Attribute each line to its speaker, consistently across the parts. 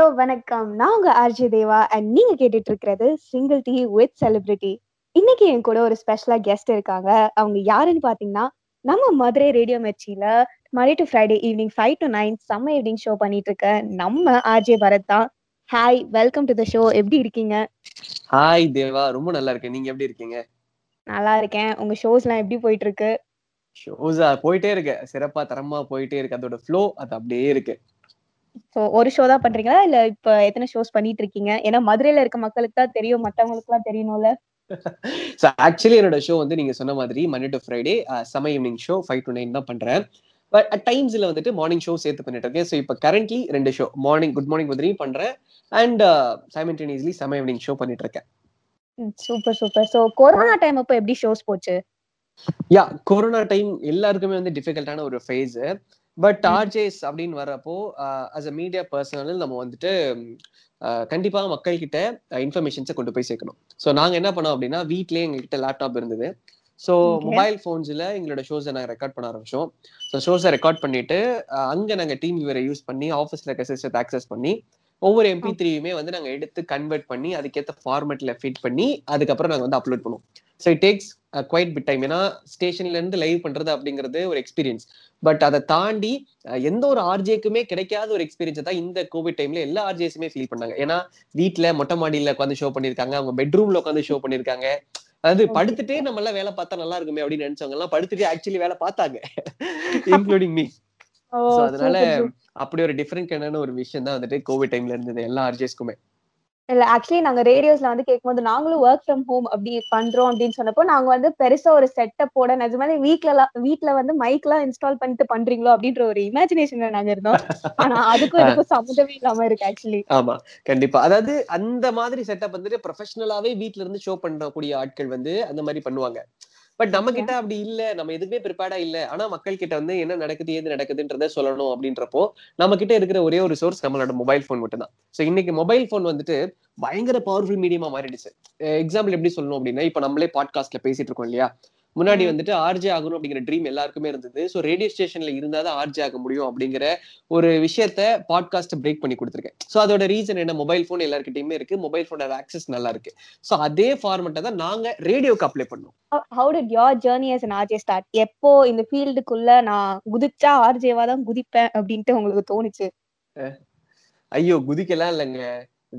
Speaker 1: Hello வணக்கம். நான் உங்க ஆர்ஜி தேவா அண்ட் நீங்க கேட்டுட்டு இருக்கிறது சிங்கிள் டீ வித் செலிபிரிட்டி இன்னைக்கு என் கூட ஒரு ஸ்பெஷலா கெஸ்ட் இருக்காங்க. அவங்க யாருன்னு பாத்தீங்கன்னா நம்ம Madurai radio மெர்ச்சியில Monday to Friday evening five to nine செம்ம ஈவினிங் ஷோ பண்ணிட்டு இருக்க நம்ம ஆர்ஜே பரத் தான். Hi welcome to the show எப்படி இருக்கீங்க?
Speaker 2: ஹாய் தேவா. ரொம்ப நல்லா இருக்கேன். நீங்க எப்படி இருக்கீங்க?
Speaker 1: நல்லா இருக்கேன். உங்க ஷோஸ் எல்லாம் எப்படி போயிட்டு இருக்கு
Speaker 2: ஷோஸா போயிட்டே இருக்கு. சிறப்பா தரமா போயிட்டே இருக்கு. அதோட ஃப்ளோ அது அப்படியே இருக்கு.
Speaker 1: ஸோ ஒரு ஷோ தான் பண்றீங்களா? இல்ல இப்ப எத்தனை ஷோஸ் பண்ணிட்டு இருக்கீங்க ஏன்னா மதுரையில இருக்க மக்களுக்கு தான் தெரியும் மத்தவங்களுக்கு எல்லாம் தெரியணும்ல.
Speaker 2: ஸோ ஆக்சுவலி என்னோட ஷோ வந்து நீங்க சொன்ன மாதிரி மண்டே டு ஃப்ரைடே சம evening show five to nine தான் பண்றேன். பட் அட் டைம்ஸ்ல வந்துட்டு மார்னிங் ஷோ சேர்த்து பண்ணிட்டு இருக்கேன் ஸோ இப்போ கரண்ட்லி ரெண்டு ஷோ மார்னிங் குட் மார்னிங் மதுரையும் பண்றேன். And simultaneously some evening show பண்ணிட்டு இருக்கேன்
Speaker 1: super super so corona time அப்போ எப்படி ஷோஸ் போச்சு?
Speaker 2: யா கொரோனா டைம் எல்லாருக்குமே வந்து டிஃபிகல்ட்டான ஒரு ஃபேஸ் பட் ஆர்ஜேஸ் அப்படின்னு வர்றப்போ அஸ் அ மீடியா பர்சனல் நம்ம வந்துட்டு கண்டிப்பா மக்கள் கிட்ட இன்ஃபர்மேஷன்ஸை கொண்டு போய் சேர்க்கணும். ஸோ நாங்க என்ன பண்ணோம் அப்படின்னா வீட்லயே எங்ககிட்ட லேப்டாப் இருந்தது. ஸோ மொபைல் ஃபோன்ஸ்ல எங்களோட ஷோஸை நாங்கள் ரெக்கார்ட் பண்ண ஆரம்பிச்சோம். ஸோ ஷோஸை ரெக்கார்ட் பண்ணிட்டு அங்க நாங்க டீம் வியூவரை யூஸ் பண்ணி ஆஃபீஸ்ல இருக்க சிஸ்டத்தை ஆக்சஸ் பண்ணி ஒவ்வொரு எம்பி த்ரீயுமே வந்து நாங்க எடுத்து கன்வெர்ட் பண்ணி அதுக்கேற்ற ஃபார்மேட்ல ஃபிட் பண்ணி அதுக்கப்புறம் நாங்க வந்து அப்லோட் பண்ணுவோம். So it takes quite bit time ஏன்னா ஸ்டேஷன்ல இருந்து லைவ் பண்றது அப்படிங்கிறது ஒரு எக்ஸ்பீரியன்ஸ் பட் அதை தாண்டி எந்த ஒரு ஆர்ஜேக்குமே கிடைக்காத ஒரு எக்ஸ்பீரியன்ஸ் தான் இந்த கோவிட் டைம்ல எல்லா ஆர்ஜேஸுமே ஃபீல் பண்ணாங்க. ஏன்னா வீட்டுல மொட்டை மாடியில உட்காந்து ஷோ பண்ணிருக்காங்க அவங்க பெட்ரூம்ல உட்காந்து ஷோ பண்ணிருக்காங்க அதாவது படுத்துட்டே நம்ம எல்லாம் வேலை பார்த்தா நல்லா இருக்குமே அப்படின்னு நினைச்சவங்க எல்லாம் படுத்துட்டே ஆக்சுவலி வேலை பார்த்தாங்க. இன்க்ளூடிங் மீ அதனால அப்படி ஒரு டிஃபரெண்ட் என்னன்னு ஒரு விஷயம் தான் வந்துட்டு கோவிட் டைம்ல இருந்தது எல்லா ஆர்ஜேஸ்க்குமே
Speaker 1: இல்ல ஆக்சுவலி நாங்க ரேடியோஸ்ல வந்து கேட்கும்போது நாங்களும் ஒர்க் ஃப்ரம் ஹோம் அப்படி பண்றோம் அப்படின்னு சொன்னப்போ நாங்க வந்து பெருசா ஒரு செட்டப் போட நிஜமாலே வீட்ல எல்லாம் வீட்ல வந்து மைக் எல்லாம் இன்ஸ்டால் பண்ணிட்டு பண்றீங்களோ அப்படின்ற ஒரு இமேஜினேஷன்ல நாங்க இருந்தோம். ஆனா அதுக்கும் இதுக்கும் சம்மந்தமே இல்லாம இருக்கு ஆக்சுவலி
Speaker 2: ஆமா கண்டிப்பா. அதாவது அந்த மாதிரி செட்டப் வந்துட்டு ப்ரொஃபஷனலாவே வீட்ல இருந்து ஷோ பண்ணக்கூடிய ஆட்கள் வந்து அந்த மாதிரி பண்ணுவாங்க. பட் நம்ம கிட்ட அப்படி இல்ல. நம்ம எதுவுமே ப்ரிப்பேர்டா இல்ல. ஆனா மக்கள் கிட்ட வந்து என்ன நடக்குது ஏது நடக்குதுன்றத சொல்லணும் அப்படின்றப்போ நம்ம கிட்ட இருக்கிற ஒரே ஒரு சோர்ஸ் நம்மளோட மொபைல் ஃபோன் மட்டும் தான் சோ இன்னைக்கு மொபைல் ஃபோன் வந்துட்டு பயங்கர பவர்ஃபுல் மீடியமா மாறிடுச்சு. எக்ஸாம்பிள் எப்படி சொல்லணும் அப்படின்னா இப்ப நம்மளே பாட்காஸ்ட்ல பேசிட்டு இருக்கோம் இல்லையா? முன்னாடி வந்துட்டு ஆர்ஜே ஆகணும் அப்படிங்கிற ட்ரீம் எல்லாருக்குமே இருந்தது. ஸோ ரேடியோ ஸ்டேஷன்ல இருந்தா தான் ஆர்ஜே ஆக முடியும் அப்படிங்கிற ஒரு விஷயத்த பாட்காஸ்ட் பிரேக் பண்ணி கொடுத்துருக்கேன். ஸோ அதோட ரீசன் என்ன? மொபைல் ஃபோன் எல்லாருக்கிட்டையுமே இருக்கு. மொபைல் ஃபோனோட ஆக்சஸ் நல்லா இருக்கு. ஸோ அதே ஃபார்மெட்டை தான் நாங்க ரேடியோக்கு அப்ளை பண்ணோம்.
Speaker 1: How did your journey as an RJ start எப்போ இந்த ஃபீல்டுக்குள்ள நான் குதிச்சா ஆர்ஜேவா தான் குதிப்பேன் அப்படின்ட்டு உங்களுக்கு தோணுச்சு?
Speaker 2: ஐயோ குதிக்கலாம் இல்லைங்க.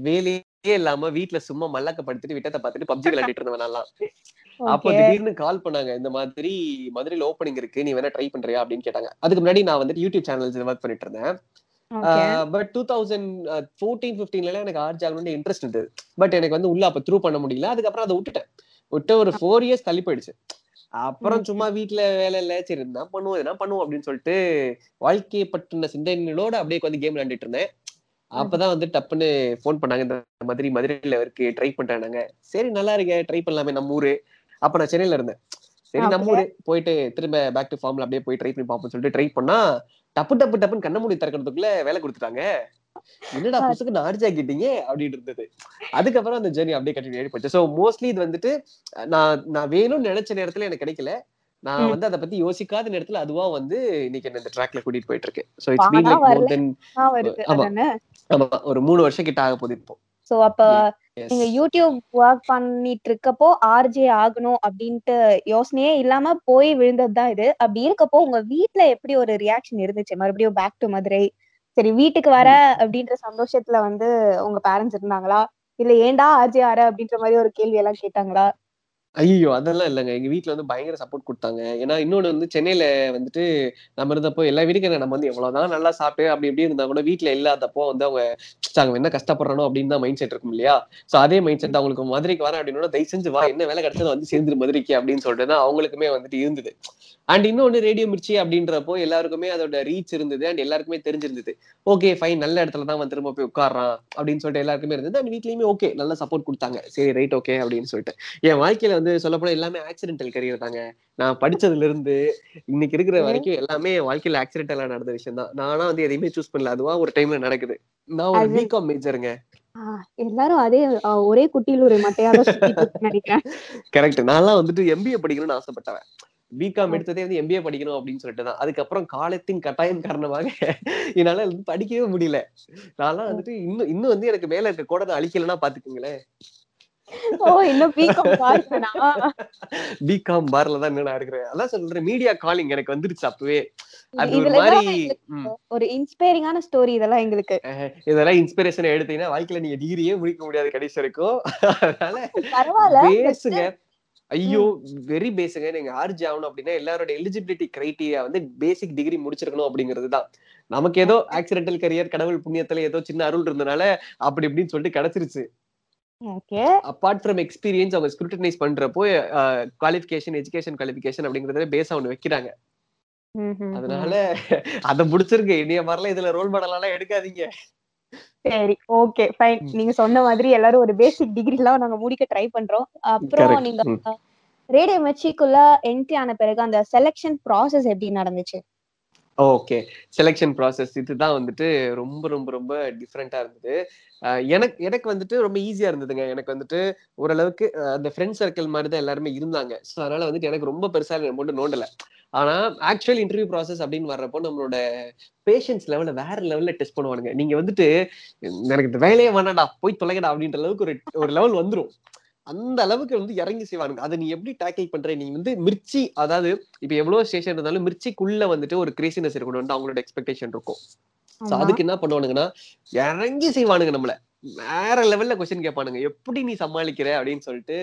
Speaker 2: வேலையே இல்லாம வீட்டுல சும்மா மல்லக்க படுத்துட்டு விட்டத்தை பார்த்துட்டு பப்ஜி விளையாடிட்டு இருந்தவன் நல்லா அப்போ திடீர்னு கால் பண்ணாங்க இந்த மாதிரி மதுரையில ஓப்பனிங் இருக்கு நீ வேணா ட்ரை பண்றியா அப்படின்னு கேட்டாங்க. அதுக்கு முன்னாடி நான் வந்துட்டு யூடியூப் சேனல்ஸ் ஒர்க் பண்ணிட்டு இருந்தேன். பட் டூ தௌசண்ட் ஃபோர்டீன் பிப்டீன்ல எனக்கு ஆர்ஜி ஆல்ரெடி இன்ட்ரெஸ்ட் இருந்தது. பட் எனக்கு வந்து உள்ள அப்ப த்ரூ பண்ண முடியல. அதுக்கப்புறம் அதை விட்டுட்டேன். விட்டு ஒரு ஃபோர் இயர்ஸ் தள்ளி போயிடுச்சு. அப்புறம் சும்மா வீட்டுல வேலை இல்ல. சரி என்ன பண்ணுவோம் என்ன பண்ணுவோம் அப்படின்னு சொல்லிட்டு வாழ்க்கையை பற்றின சிந்தனைகளோட அப்படியே வந்து கேம் விளையாண்டுட்டு இருந்தேன். அப்பதான் வந்து டப்புன்னு போன் பண்ணாங்க. இந்த மாதிரி மதுரையில இருக்கு ட்ரை பண்றாங்க சரி நல்லா இருக்க ட்ரை பண்ணலாமே நம்ம ஊரு. அப்ப நான் சென்னையில இருந்தேன். சரி நம்ம ஊரு. போயிட்டு திரும்ப பேக் டு ஃபார்ம்ல அப்படியே போய் ட்ரை பண்ணி பார்ப்போம்னு சொல்லிட்டு ட்ரை பண்ணா டப்பு டப்பு டப்புன்னு கண்ண மூடி திறக்கிறதுக்குள்ள வேலை கொடுத்துட்டாங்க. என்னடா புதுசுக்கு நான் ஆர்ஜி ஆக்கிட்டீங்க? அப்படின்னு இருந்தது. அதுக்கப்புறம் அந்த ஜேர்னி அப்படியே கண்டினியூ ஆகி போச்சு. ஸோ மோஸ்ட்லி இது வந்துட்டு நான் நான் வேணும்னு நினைச்ச நேரத்துல எனக்கு கிடைக்கல. நான் வந்து அதை பத்தி யோசிக்காத நேரத்துல அதுவா வந்து இன்னைக்கு என்ன இந்த ட்ராக்ல கூட்டிட்டு போயிட்டு இருக்கு. So it's been like more than ஆமா. ஆமா ஒரு மூணு வருஷம் கிட்ட ஆக போகுது இப்போ.
Speaker 1: சோ அப்ப நீங்க யூடியூப் ஒர்க் பண்ணிட்டு இருக்கப்போ ஆர்ஜே ஆகணும் அப்படின்ட்டு யோசனையே இல்லாம போய் விழுந்தது தான் இது. அப்படி இருக்கப்போ உங்க வீட்டுல எப்படி ஒரு ரியாக்ஷன் இருந்துச்சு? மறுபடியும் பேக் டு மதுரை. சரி வீட்டுக்கு வர அப்படின்ற சந்தோஷத்துல வந்து உங்க பேரண்ட்ஸ் இருந்தாங்களா? இல்ல ஏண்டா ஆர்ஜே ஆற அப்படின்ற மாதிரி ஒரு கேள்வி எல்லாம் கேட்டாங்களா?
Speaker 2: ஐயோ அதெல்லாம் இல்லைங்க. எங்க வீட்டுல வந்து பயங்கர சப்போர்ட் கொடுத்தாங்க. ஏன்னா இன்னொன்னு வந்து சென்னையில வந்துட்டு நம்ம இருந்தப்போ எல்லா வீட்டுக்கு நம்ம வந்து எவ்வளவுதான் நல்லா சாப்பிட்டு அப்படி இப்படி இருந்தா கூட வீட்டுல இல்லாதப்போ வந்து அவங்க அவங்க என்ன கஷ்டப்படுறானோ அப்படின்னு தான் மைண்ட் செட் இருக்கும் இல்லையா? சோ அதே மைண்ட் செட் அவங்களுக்கு மதுரைக்கு வரேன் அப்படின்னு தயவு செஞ்சு வா என்ன வேலை கிடைச்சது வந்து சேர்ந்து மதுரைக்கு அப்படின்னு சொல்லிட்டு தான் அவங்களுக்குமே வந்துட்டு இருந்தது. அண்ட் இன்னொன்னு ரேடியோ மிர்ச்சி அப்படின்றப்போ எல்லாருக்குமே அதோட ரீச் இருந்தது. அண்ட் எல்லாருக்குமே தெரிஞ்சிருந்தது. ஓகே ஃபைன் நல்ல இடத்துல தான் வந்து திரும்ப போய் உட்காரான் அப்படின்னு சொல்லிட்டு எல்லாருக்குமே இருந்தது. அண்ட் வீட்லயுமே ஓகே நல்லா சப்போர்ட் கொடுத்தாங்க. சரி ரைட் ஓகே அப்படின்னு சொல்லிட்டு. என் வாழ்க்கையில வந்து சொல்ல போனா எல்லாமே ஆக்சிடென்டல் கரியர் தாங்க. நான் படிச்சதுல இருந்து இன்னைக்கு இருக்கிற வரைக்கும் எல்லாமே வாழ்க்கையில ஆக்சிடென்டலா நடந்த விஷயம் தான். நானா வந்து எதையுமே சூஸ் பண்ணல. அதுவா ஒரு டைம்ல நடக்குது. நான் ஒரு பிகாம் மேஜருங்க
Speaker 1: எல்லாரும் அதே ஒரே குட்டியில ஒரு மட்டையால நினைக்கிறேன்.
Speaker 2: கரெக்ட் நான்லாம் வந்துட்டு எம்பிஏ படிக்கணும்னு ஆசைப்பட்டவன். பிகாம் எடுத்ததே வந்து எம்பிஏ படிக்கணும் அப்படின்னு சொல்லிட்டு தான். அதுக்கப்புறம் காலத்தின் கட்டாயம் காரணமாக என்னால படிக்கவே முடியல. நான்லாம் வந்துட்டு இன்னும் இன்னும் வந்து எனக்கு மேல இருக்க கூட அழிக்கலன்னா பாத்துக்கோங்களேன்.
Speaker 1: பிகாம்
Speaker 2: பார்ல தான் நான் இருக்கிறேன் அதான் சொல்றேன் மீடியா காலிங் எனக்கு வந்துருச்சு அப்பவே. அது ஒரு மாதிரி
Speaker 1: ஒரு இன்ஸ்பைரிங்கான ஸ்டோரி இதெல்லாம் எங்களுக்கு.
Speaker 2: இதெல்லாம் இன்ஸ்பிரேஷன் எடுத்தீங்கன்னா வாழ்க்கையில நீங்க டிகிரியே முடிக்க முடியாது கடைசி வரைக்கும். அதனால பேசுங்க ஐயோ வெரி பேசுங்க நீங்க ஆர்ஜி ஆகணும் அப்படின்னா எல்லாரோட எலிஜிபிலிட்டி கிரைட்டீரியா வந்து பேசிக் டிகிரி முடிச்சிருக்கணும் அப்படிங்கிறது தான் நமக்கு ஏதோ ஆக்சிடென்டல் கரியர் கடவுள் புண்ணியத்துல ஏதோ சின்ன அருள் இருந்தனால அப்படி இப்படின்னு சொல்லிட்டு கிடைச்சிருச்சு. அப்பார்ட் ஃப்ரம் எக்ஸ்பீரியன்ஸ் அவங்க ஸ்க்ரூட்டனைஸ் பண்றப்போ குவாலிஃபிகேஷன் எஜுகேஷன் குவாலிஃபிகேஷன் அப்படிங்கறத பேஸா ஒண்ணு வைக்கிறாங்க. அதனால அத முடிச்சிருக்கு இனிய மாதிரிலாம் இதுல ரோல் மாடலாம் எடுக்காதீங்க.
Speaker 1: சரி ஓகே ஃபைன். நீங்க சொன்ன மாதிரி எல்லாரும் ஒரு பேசிக் டிகிரி எல்லாம் நாங்க முடிக்க ட்ரை பண்றோம். அப்புறம். நீங்க. ரேடியோ மெச்சிக்குள்ள என்ட்ரி ஆன பிறகு அந்த செலெக்ஷன் ப்ராசஸ் எப்படி நடந்துச்சு?
Speaker 2: ஓகே. செலெக்ஷன் ப்ராசஸ் இதுதான் வந்துட்டு ரொம்ப ரொம்ப ரொம்ப டிஃப்ரெண்டா இருந்தது. எனக்கு எனக்கு வந்துட்டு ரொம்ப ஈஸியா இருந்ததுங்க. எனக்கு வந்துட்டு ஓரளவுக்கு அந்த ஃப்ரெண்ட் சர்க்கிள் மாதிரி தான் எல்லாருமே இருந்தாங்க. ஸோ அதனால வந்துட்டு எனக்கு ரொம்ப பெருசா மட்டும் நோண்டல. ஆனா ஆக்சுவல் இன்டர்வியூ ப்ராசஸ் அப்படின்னு வர்றப்போ நம்மளோட பேஷன்ஸ் லெவலில் வேற லெவல்ல டெஸ்ட் பண்ணுவானுங்க. நீங்க வந்துட்டு எனக்கு இந்த வேலையே வேணாடா போய் தொலைக்கடா அப்படின்ற அளவுக்கு ஒரு ஒரு லெவல் வந்துரும். அந்த அளவுக்கு வந்து இறங்கி செய்வானுங்க. அதை நீ எப்படி டேக்கிள் பண்ற? நீ வந்து மிர்ச்சி அதாவது இப்ப எவ்வளவு ஸ்டேஷன் இருந்தாலும் மிர்ச்சிக்குள்ள வந்துட்டு ஒரு கிரேசினஸ் இருக்கணும் அவங்களோட எக்ஸ்பெக்டேஷன் இருக்கும். So
Speaker 1: ஆமா.
Speaker 2: அதுக்கு என்ன பண்ணுவானுங்கன்னா இறங்கி செய்வானுங்க நம்மள. வேற லெவல்ல கொஸ்டின் கேட்பானுங்க. எப்படி நீ சமாளிக்கிற? அப்படின்னு சொல்லிட்டு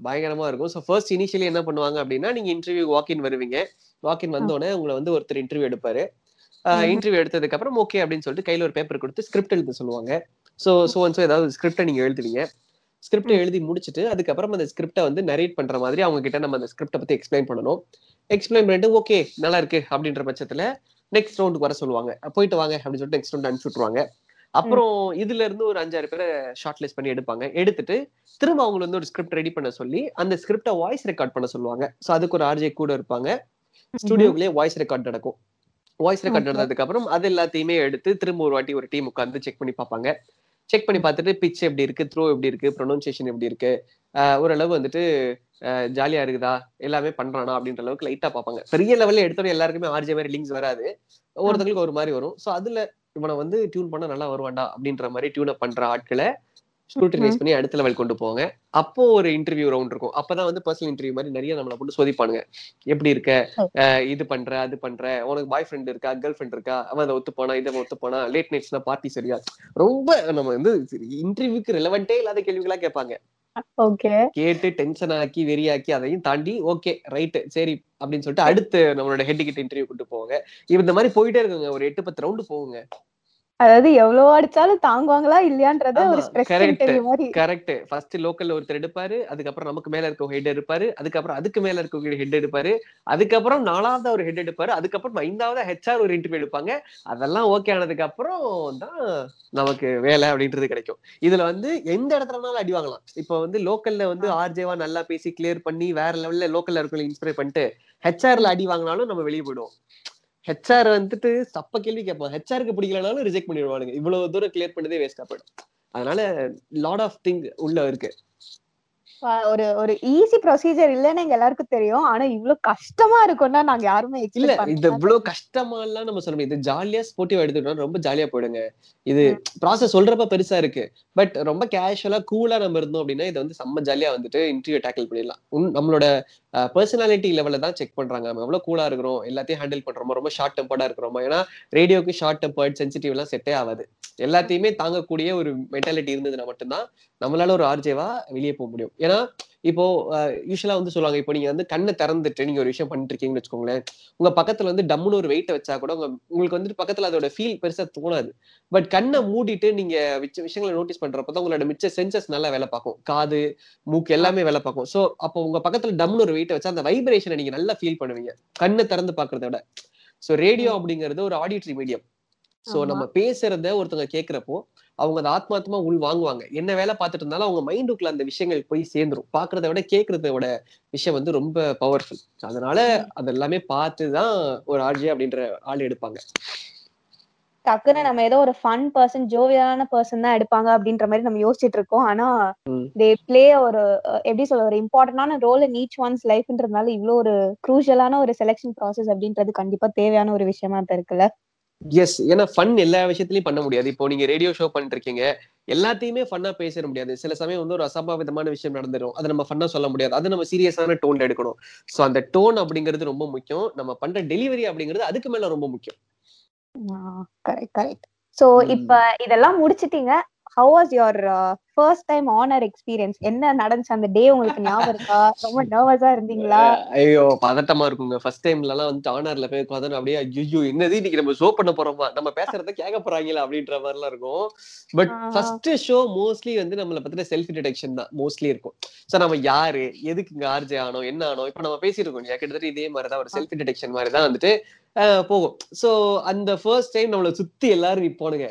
Speaker 2: பயங்கரமா இருக்கும். ஸோ ஃபர்ஸ்ட் இனிஷியலி என்ன பண்ணுவாங்க அப்படின்னா நீங்க இன்டர்வியூ வாக்கின் வருவீங்க. வாக்கின் வந்தோடனே உங்களை வந்து ஒருத்தர் இன்டர்வியூ எடுப்பாரு. இன்டர்வியூ எடுத்ததுக்கு அப்புறம் ஓகே அப்படின்னு சொல்லிட்டு கையில ஒரு பேப்பர் கொடுத்து ஸ்கிரிப்ட் எழுத சொல்லுவாங்க. ஸோ ஸோ ஸோ ஏதாவது ஸ்கிரிப்டை நீங்க எழுதுவீங்க. ஸ்கிரிப்டை எழுதி முடிச்சுட்டு அதுக்கப்புறம் அந்த ஸ்கிரிப்டை வந்து நரேட் பண்ற மாதிரி அவங்க கிட்ட நம்ம அந்த ஸ்கிரிப்டை பத்தி எக்ஸ்பிளைன் பண்ணணும். எக்ஸ்பிளைன் பண்ணிட்டு ஓகே நல்லா இருக்கு அப்படின்ற பட்சத்துல நெக்ஸ்ட் ரவுண்டுக்கு வர சொல்லுவாங்க. போயிட்டு வாங்க அப்படின்னு சொல்லிட்டு நெக்ஸ்ட் ரவுண்ட் அனுப்பிச்சு விட்டுருவாங்க. அப்புறம் இதுல இருந்து ஒரு அஞ்சாறு பேரை ஷார்ட் லிஸ்ட் பண்ணி எடுப்பாங்க. எடுத்துட்டு திரும்ப அவங்க வந்து ஒரு ஸ்கிரிப்ட் ரெடி பண்ண சொல்லி அந்த ஸ்கிரிப்டை வாய்ஸ் ரெக்கார்ட் பண்ண சொல்லுவாங்க. ஸோ அதுக்கு ஒரு ஆர்ஜே கூட இருப்பாங்க. ஸ்டுடியோக்குள்ளேயே வாய்ஸ் ரெக்கார்ட் நடக்கும். Voice record. நடந்ததுக்கு அப்புறம் அது எல்லாத்தையுமே எடுத்து திரும்ப ஒரு வாட்டி ஒரு டீம் உட்காந்து செக் பண்ணி பார்ப்பாங்க. செக் பண்ணி பார்த்துட்டு பிச் எப்படி இருக்கு த்ரோ எப்படி இருக்கு ப்ரொனவுன்சியேஷன் எப்படி இருக்கு ஓரளவு வந்துட்டு ஜாலியா இருக்குதா எல்லாமே பண்றானா அப்படின்ற அளவுக்கு லைட்டா பார்ப்பாங்க. பெரிய லெவல்ல எடுத்தோட எல்லாருக்குமே ஆர்ஜே மாதிரி லிங்க்ஸ் வராது. ஒவ்வொருத்தங்களுக்கு ஒரு மாதிரி வரும். ஸோ அதுல இவனை வந்து டியூன் பண்ணா நல்லா வருவான்டா அப்படின்ற மாதிரி டியூன் அப் பண்ற ஆட்களை ஸ்க்ரூட்டனைஸ் பண்ணி அடுத்த லெவல் கொண்டு போவாங்க அப்போ ஒரு இன்டர்வியூ ரவுண்ட் இருக்கும். அப்பதான் வந்து பர்சனல் இன்டர்வியூ மாதிரி நிறைய நம்மளை போட்டு சோதிப்பானுங்க. எப்படி இருக்க? இது பண்ற அது பண்ற. உனக்கு பாய் ஃப்ரெண்ட் இருக்கா? கேர்ள் ஃப்ரெண்ட் இருக்கா? அவன் அதை ஒத்து போனா இதை ஒத்து போனா லேட் நைட்ஸ்னா பார்ட்டி சரியா? ரொம்ப நம்ம வந்து இன்டர்வியூக்கு ரெலவெண்டே இல்லாத கேள்விகளா கேட்பாங்க. கேட்டு டென்ஷன் ஆக்கி வெறியாக்கி அதையும் தாண்டி ஓகே ரைட்டு சரி அப்படின்னு சொல்லிட்டு அடுத்து நம்மளோட ஹெட் கிட்ட இன்டர்வியூ கூட்டு போவாங்க. இந்த மாதிரி போயிட்டே இருக்குங்க. ஒரு எட்டு பத்து ரவுண்டு போகுங்க.
Speaker 1: அதாவது எவ்வளவு அடிச்சாலும் தாங்குவாங்களா இல்லையான்றத ஒரு ஸ்ட்ரெஸ் மாதிரி.
Speaker 2: கரெக்ட் ஃபர்ஸ்ட் லோக்கல்ல ஒருத்தர் எடுப்பாரு அதுக்கப்புறம் நமக்கு மேல இருக்க ஹெட் எடுப்பாரு அதுக்கப்புறம் அதுக்கு மேல இருக்க ஹெட் எடுப்பாரு அதுக்கப்புறம் நாலாவது ஒரு ஹெட் எடுப்பாரு அதுக்கப்புறம் ஐந்தாவது ஹெச்ஆர் ஒரு இன்டர்வியூ எடுப்பாங்க. அதெல்லாம் ஓகே ஆனதுக்கு அப்புறம் தான் நமக்கு வேலை அப்படின்றது கிடைக்கும். இதுல வந்து எந்த இடத்துலனாலும் அடி வாங்கலாம். இப்போ வந்து லோக்கல்ல வந்து ஆர்ஜேவா நல்லா பேசி கிளியர் பண்ணி வேற லெவல்ல லோக்கல்ல இருக்கவங்க இன்ஸ்பைர் பண்ணிட்டு ஹெச்ஆர்ல அடி வாங்கினாலும் நம்ம வெளியே போயிடுவோம். ஹெச்ஆர் வந்துட்டு தப்ப கேள்வி கேட்பான். ஹெச்ஆருக்கு பிடிக்கலனாலும் ரிஜெக்ட் பண்ணிடுவானுங்க. இவ்வளவு தூரம் கிளியர் பண்ணதே வேஸ்டா போயிடும். அதனால லாட் ஆஃப் திங் உள்ள இருக்கு.
Speaker 1: ஒரு ஒரு ஈஸி ப்ரொசீஜர் இல்லைன்னு எங்க எல்லாருக்கும் தெரியும். ஆனா இவ்வளவு கஷ்டமா இருக்கும்னா நாங்க யாருமே
Speaker 2: இல்ல இது இவ்வளவு கஷ்டமா எல்லாம் நம்ம சொல்ல இது ஜாலியா ஸ்போர்ட்டிவ் எடுத்துக்கிட்டோம் ரொம்ப ஜாலியா போயிடுங்க. இது ப்ராசஸ் சொல்றப்ப பெருசா இருக்கு. பட் ரொம்ப கேஷுவலா கூலா நம்ம இருந்தோம் அப்படின்னா இதை வந்து செம்ம ஜாலியா வந்துட்டு இன்டர்வியூ டேக்கிள் பண்ணிடலாம். நம்மளோட பர்சனாலிட்டி லெவல்ல தான் செக் பண்றாங்க. நம்ம எவ்வளவு கூலாக இருக்கிறோம் எல்லாத்தையும் ஹேண்டில் பண்றோமோ ரொம்ப ஷார்ட் டெம்பர்டாக இருக்கிறோமா. ஏன்னா ரேடியோக்கு ஷார்ட் டெம்பர்ட் சென்சிட்டிவ்லாம் செட்டே ஆகாது. எல்லாத்தையுமே தாங்கக்கூடிய ஒரு மென்டாலிட்டி இருந்ததுன்னா மட்டும்தான் நம்மளால ஒரு ஆர்ஜேவா வெளியே போக முடியும். ஏன்னா இப்போ யூஸ்வலா வந்து சொல்லுவாங்க இப்போ நீங்க வந்து கண்ணை திறந்துட்டு நீங்க ஒரு விஷயம் பண்ணிட்டு இருக்கீங்கன்னு வச்சுக்கோங்களேன் உங்க பக்கத்துல வந்து டம்முன்னு ஒரு வெயிட்டை வச்சா கூட உங்க உங்களுக்கு வந்துட்டு பக்கத்துல அதோட ஃபீல் பெருசா தோணாது. பட் கண்ணை மூடிட்டு நீங்க விஷயங்களை நோட்டீஸ் பண்றப்ப தான் உங்களோட மிச்ச சென்சஸ் நல்லா வேலை பார்க்கும். காது மூக்கு எல்லாமே வேலை பார்க்கும். சோ அப்போ உங்க பக்கத்துல டம்னு ஒரு வெயிட்டை வச்சா அந்த வைப்ரேஷனை நீங்க நல்லா ஃபீல் பண்ணுவீங்க. கண்ணை திறந்து பாக்குறத விட. சோ ரேடியோ அப்படிங்கிறது ஒரு ஆடியட்டரி மீடியம் சோ. நம்ம பேசுறத ஒருத்தவங்க கேக்குறப்போ அவங்க அதை ஆத்மாத்மா உள் வாங்குவாங்க. என்ன வேலை பார்த்துட்டு இருந்தாலும் அவங்க மைண்டுக்குள்ள அந்த விஷயங்கள் போய் சேர்ந்துரும். பாக்குறத விட கேக்குறத விட விஷயம் வந்து ரொம்ப பவர்ஃபுல் அதனால அது எல்லாமே பார்த்து தான் ஒரு ஆர்ஜே அப்படின்ற ஆள் எடுப்பாங்க.
Speaker 1: டக்குன்னு நம்ம ஏதோ ஒரு ஃபன் பர்சன் ஜோவியலான பர்சன் தான் எடுப்பாங்க அப்படின்ற மாதிரி நம்ம யோசிச்சுட்டு இருக்கோம். ஆனா. தே ப்ளே ஒரு எப்படி சொல்ல ஒரு இம்பார்ட்டன்டான ரோல் இன் ஈச் ஒன்ஸ் லைஃப்ன்றதுனால இவ்வளவு ஒரு க்ரூஷியலான ஒரு செலெக்ஷன் ப்ராசஸ் அப்படின்றது கண்டிப்பா தேவையான ஒரு விஷயமா தான் இருக்குல்ல?
Speaker 2: எஸ் ஏன்னா ஃபன் எல்லா விஷயத்துலயும் பண்ண முடியாது. இப்போ நீங்க ரேடியோ ஷோ பண்ணிட்டு இருக்கீங்க எல்லாத்தையுமே ஃபன்னா பேசிட முடியாது. சில சமயம் வந்து ஒரு அசம்பாவிதமான விஷயம் நடந்துரும். அதை நம்ம ஃபன்னா சொல்ல முடியாது. அது நம்ம சீரியஸான டோன்ல எடுக்கணும். சோ அந்த டோன் அப்படிங்கிறது ரொம்ப முக்கியம். நம்ம பண்ற டெலிவரி அப்படிங்கிறது அதுக்கு மேல ரொம்ப முக்கியம்.
Speaker 1: Correct correct so. இப்ப இதெல்லாம் முடிச்சிட்டீங்க. How was your first time on air experience என்ன நடந்துச்சு? அந்த டே உங்களுக்கு ஞாபகம் இருக்கா? ரொம்ப நர்வஸா இருந்தீங்களா?
Speaker 2: ஐயோ பதட்டமா இருக்குங்க. ஃபர்ஸ்ட் டைம்ல எல்லாம் வந்து ஆனர்ல போய் உட்காந்து அப்படியே ஐயோ என்னது இன்னைக்கு நம்ம ஷோ பண்ண போறோமா? நம்ம பேசுறத கேட்க போறாங்களா அப்படின்ற மாதிரி எல்லாம் இருக்கும் பட். ஃபர்ஸ்ட் ஷோ மோஸ்ட்லி வந்து நம்மள பத்தின செல்ஃப் டிடெக்ஷன் தான். மோஸ்ட்லி இருக்கும். சோ நம்ம யாரு? எதுக்கு இங்க ஆர்ஜே ஆனோம்? என்ன ஆனோம்? இப்ப நம்ம பேசியிருக்கோம் இல்லையா? கிட்டத்தட்ட இதே மாதிரி தான் ஒரு செல்ஃப் டிடெக்ஷன் மாதிரி தான் வந்துட்டு போகும். சோ அந்த ஃபர்ஸ்ட் டைம் நம்மள சுத்தி எல்லாரும் நிப்போனுங்க.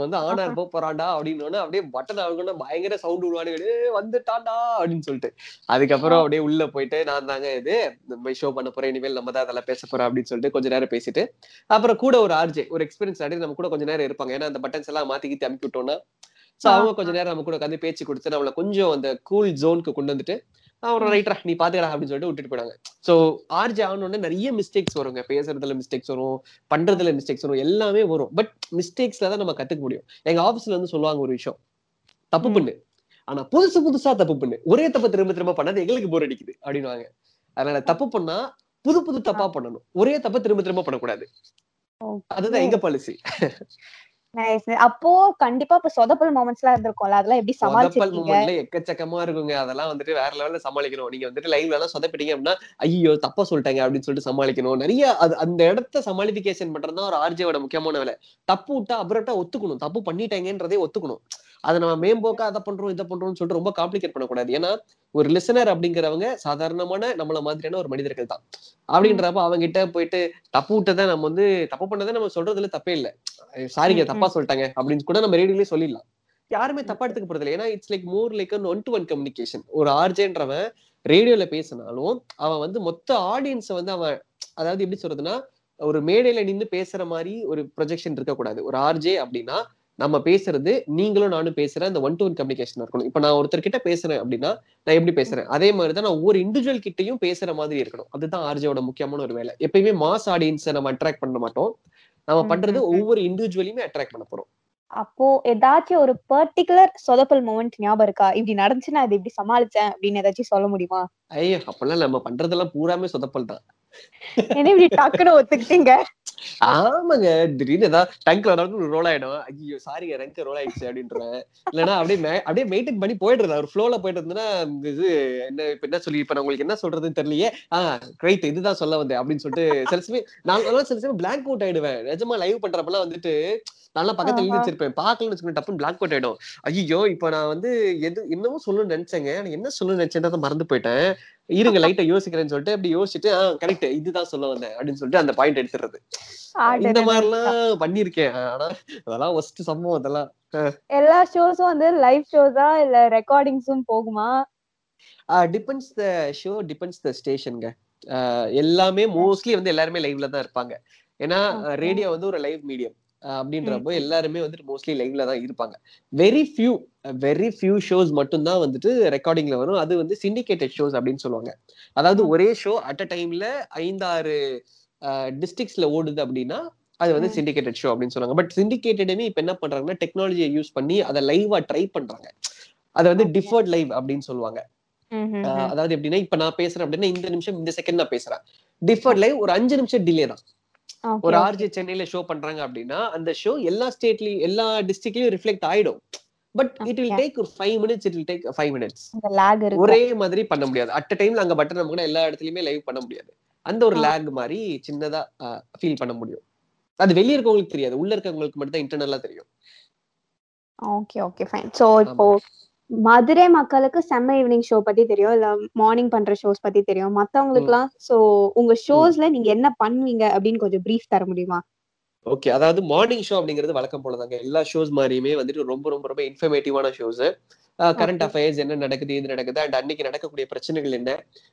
Speaker 2: வந்து ஆனார் போக போறான்டா அப்படின்னு அப்படியே பட்டன் ஆகணும் பயங்கர சவுண்ட் விடுவானுங்க. "ஏய், வந்துட்டான்டா அப்படின்னு சொல்லிட்டு. அதுக்கப்புறம் அப்படியே உள்ள போயிட்டு நான் தாங்க இது மாதிரி ஷோ பண்ண போறேன் இனிமேல் நம்ம தான் அதெல்லாம் பேச போறோம் அப்படின்னு சொல்லிட்டு கொஞ்ச நேரம் பேசிட்டு அப்புறம் கூட ஒரு ஆர்ஜே ஒரு எக்ஸ்பீரியன்ஸ் ஆடி நம்ம கூட கொஞ்ச நேரம் இருப்பாங்க. ஏன்னா அந்த பட்டன்ஸ் எல்லாம் மாத்தி கீத்தி அமுக்கி விட்டோம்னா சோ அவங்க கொஞ்ச நேரம் நம்ம கூட உட்காந்து பேச்சு கொடுத்து நம்மள கொஞ்சம் அந்த கூல் ஜோனுக்கு கொண்டு வந்துட்டு அப்புறம் ரைட்ரா நீ பாத்துக்கடா அப்படின்னு சொல்லிட்டு விட்டுட்டு போயிடாங்க சோ ஆர்ஜே ஆனோடனே நிறைய மிஸ்டேக்ஸ் வருங்க. பேசுறதுல மிஸ்டேக்ஸ் வரும் பண்றதுல மிஸ்டேக்ஸ் வரும் எல்லாமே வரும். பட் மிஸ்டேக்ஸ்ல தான் நம்ம கத்துக்க முடியும். எங்க ஆபீஸ்ல வந்து சொல்லுவாங்க ஒரு விஷயம். தப்பு. பண்ணு. ஆனா புதுசு புதுசா தப்பு பண்ணு. ஒரே தப்பு திரும்ப திரும்ப பண்ணாது எங்களுக்கு போர் அடிக்குது அப்படின்னுவாங்க. அதனால தப்பு பண்ணா புது புது தப்பா பண்ணணும். ஒரே தப்ப திரும்ப திரும்ப பண்ணக்கூடாது. அதுதான் எங்க பாலிசி.
Speaker 1: அப்போ கண்டிப்பா இப்ப சொதப்பல் மொமெண்ட்ஸ் எல்லாம் இருந்திருக்கும்ல அதெல்லாம் எப்படி
Speaker 2: சொதப்பல்
Speaker 1: சமாளிச்சிருக்கீங்க?
Speaker 2: மூமெண்ட்ல எக்கச்சக்கமா இருக்குங்க. அதெல்லாம் வந்துட்டு வேற லெவல்ல சமாளிக்கணும். நீங்க வந்துட்டு லைவ்ல எல்லாம் சொதப்பிட்டீங்க அப்படின்னா ஐயோ தப்பா சொல்லிட்டாங்க அப்படின்னு சொல்லிட்டு சமாளிக்கணும். நிறைய அது அந்த இடத்த சமாளிபிகேஷன் பண்றதுதான் ஒரு ஆர்ஜியோட முக்கியமான வேலை. தப்பு விட்டா அப்புறட்டா ஒத்துக்கணும். தப்பு பண்ணிட்டாங்கன்றதே ஒத்துக்கணும். அதை நம்ம மேம்போக்கா அதை பண்றோம் இதை பண்றோம்னு சொல்லிட்டு ரொம்ப காம்ப்ளிகேட் பண்ணக்கூடாது. ஏன்னா ஒரு லிசனர் அப்படிங்கிறவங்க சாதாரணமான நம்மள மாதிரியான ஒரு மனிதர்கள் தான். அப்படின்றப்ப அவங்க கிட்ட போயிட்டு தப்பு விட்டதை நம்ம வந்து தப்பு பண்ணதை நம்ம சொல்றதுல தப்பே இல்லை. சாரிங்க தப்பா சொல்லிட்டாங்க. அப்படின்னு கூட நம்ம ரேடியோலயே சொல்லிடலாம். யாருமே தப்பா எடுத்துக்க போறது இல்லை. ஏன்னா it's like more like one to one communication ஒரு ஆர்ஜேன்றவன் ரேடியோல பேசினாலும் அவன் வந்து மொத்த ஆடியன்ஸை வந்து அவன் அதாவது எப்படி சொல்றதுன்னா ஒரு மேடையில நின்னு பேசுற மாதிரி ஒரு ப்ரொஜெக்ஷன் இருக்கக்கூடாது. ஒரு ஆர்ஜே அப்படின்னா நம்ம பேசுறது நீங்களும் நானும் பேசுறேன் அந்த ஒன் டு ஒன் கம்யூனிகேஷன் இருக்கணும். இப்ப நான் ஒருத்தர் கிட்ட பேசுறேன் அப்படின்னா நான் எப்படி பேசுறேன்? அதே மாதிரி தான் நான் ஒவ்வொரு இண்டிவிஜுவல் கிட்டையும் பேசுற மாதிரி இருக்கணும். அதுதான் ஆர்ஜேவோட முக்கியமான ஒரு வேலை. எப்பயுமே மாஸ் ஆடியன்ஸை நம்ம அட்ராக்ட் பண்ண மாட்டோம். நம்ம பண்றது. ஒவ்வொரு இண்டிவிஜுவலையுமே அட்ராக்ட் பண்ண போறோம்.
Speaker 1: அப்போ ஏதாச்சும் ஒரு பர்டிகுலர் சொதப்பல் மொமெண்ட் ஞாபகம் இருக்கா? இப்படி நடந்துச்சு நான் இதை இப்படி சமாளிச்சேன் அப்படின்னு ஏதாச்சும் சொல்ல முடியுமா?
Speaker 2: ஐயோ அப்பெல்லாம் நம்ம பண்றதெல்லாம் பூராமே சொதப்பல் தான்.
Speaker 1: என்ன இப்படி டக்குன்னு ஒத்துக்கிட்டீங்க?
Speaker 2: ஆமாங்க. திடீர்னு ஏதாவது டங்க்ல ரோல் ஆயிடும். ஐயோ சாரிங்க ரங்க் ரோல் ஆயிடுச்சு அப்படின்றேன் இல்லைன்னா அப்படியே அப்படியே மெயின்டைன் பண்ணி போயிடுறது. ஒரு ஃப்ளோல போயிட்டு இருந்ததுன்னா இது என்ன இப்ப என்ன சொல்லி இப்ப நான் உங்களுக்கு என்ன சொல்றதுன்னு தெரியலையே. ஆஹ் கிரைட் இதுதான் சொல்ல வந்தேன் அப்படின்னு சொல்லிட்டு சில சமயம் நான் சில சமயம் பிளாங்க் அவுட் ஆயிடுவேன். நிஜமா லைவ் பண்றப்பெல்லாம் வந்துட்டு நல்லா பக்கத்துல எழுதி. வச்சிருப்பேன். பாக்கலன்னு வச்சுக்கோங்க டப்புன்னு பிளாங்க் அவுட் ஆயிடும். ஐயோ இப்ப நான் வந்து எது என்னமோ சொல்லணும்னு நினைச்சேங்க. ஆனா என்ன சொல்லணும்னு நினைச்சேன்றத மறந்து போயிட்டேன். இருங்க லைட்டா யோசிக்கிறேன்னு சொல்லிட்டு அப்படி யோசிச்சுட்டு ஆஹ் கரெக்ட் இதுதான் சொல்ல வந்தேன் அப்படின்னு சொல்லிட்டு அந்த பாயிண்ட் எடுத்துறது இந்த
Speaker 1: ஆர்டர்
Speaker 2: மாதிரிலாம் பண்ணிருக்கேன் ஆனா அதெல்லாம் ஒஸ்ட் சம்பவம் அதெல்லாம்.
Speaker 1: எல்லா ஷோஸும் வந்து லைவ் ஷோஸா இல்ல ரெக்கார்டிங்ஸும் போகுமா?
Speaker 2: Depends the show depends the ஸ்டேஷனுங்க எல்லாமே மோஸ்ட்லி வந்து எல்லாருமே லைவ்ல தான் இருப்பாங்க. ஏன்னா. ரேடியோ வந்து ஒரு லைவ் மீடியம் அப்படின்றப்போ. எல்லாருமே வந்துட்டு மோஸ்ட்லி லைவ்ல தான் இருப்பாங்க very few very few shows மட்டும்தான் வந்துட்டு ரெக்கார்டிங்ல வரும் அது வந்து சிண்டிகேட்டட் ஷோஸ் அப்படின்னு சொல்லுவாங்க அதாவது ஒரே ஷோ அட் அ டைம்ல ஐந்தாறு டிஸ்ட்ரிக்ட்ஸ்ல ஓடுது அப்படின்னா அது வந்து. சிண்டிகேட்டட் ஷோ அப்படின்னு சொல்லுவாங்க பட் சிண்டிகேட்டடுமே இப்ப என்ன பண்றாங்கன்னா டெக்னாலஜியை யூஸ் பண்ணி அதை லைவா ட்ரை பண்றாங்க அதை வந்து. டிஃபர்ட் லைவ் அப்படின்னு சொல்லுவாங்க. அதாவது எப்படின்னா இப்ப நான் பேசுறேன் அப்படின்னா இந்த நிமிஷம் இந்த செகண்ட் நான் பேசுறேன் டிஃபர்ட் லைவ் ஒரு அஞ்சு நிமிஷம் டிலே தான் ஒரு. ஆர்ஜே சென்னையில ஷோ பண்றாங்க அப்படின்னா அந்த ஷோ எல்லா ஸ்டேட்லயும் எல்லா டிஸ்ட்ரிக்ட்லயும் ரிஃப்ளெக்ட் ஆயிடும். But it will. டேக் ஒரு five minutes it will take five minutes ஒரே மாதிரி பண்ண முடியாது. அட் டைம்ல அங்க பட்டன் நம்ம கூட எல்லா இடத்துலயுமே லைவ் பண்ண முடியாது. அந்த ஒரு. லேக் மாதிரி சின்னதா ஃபீல் பண்ண முடியும். அது வெளிய இருக்கவங்களுக்கு தெரியாது. உள்ள இருக்கவங்களுக்கு மட்டும் தான் இன்டர்னலா தெரியும்.
Speaker 1: ஓகே ஓகே ஃபைன் சோ இப்போ மதுரை மக்களுக்கு செம்ம ஈவினிங் ஷோ பத்தி தெரியும் இல்ல மார்னிங் பண்ற ஷோஸ் பத்தி தெரியும். மத்தவங்களுக்குலாம் சோ உங்க ஷோஸ்ல நீங்க என்ன பண்ணுவீங்க அப்படின்னு கொஞ்சம் பிரீஃப் தர முடியுமா?
Speaker 2: ஓகே அதாவது மார்னிங் ஷோ அப்படிங்கிறது வழக்கம் போலதாங்க எல்லா ஷோஸ் மாதிரியுமே வந்துட்டு ரொம்ப ரொம்ப ரொம்ப இன்ஃபர்மேட்டிவான ஷோஸ் கரண்ட். அஃபேர்ஸ் என்ன நடக்குது எது நடக்குது அண்ட் அன்னைக்கு நடக்கக்கூடிய பிரச்சனைகள் என்ன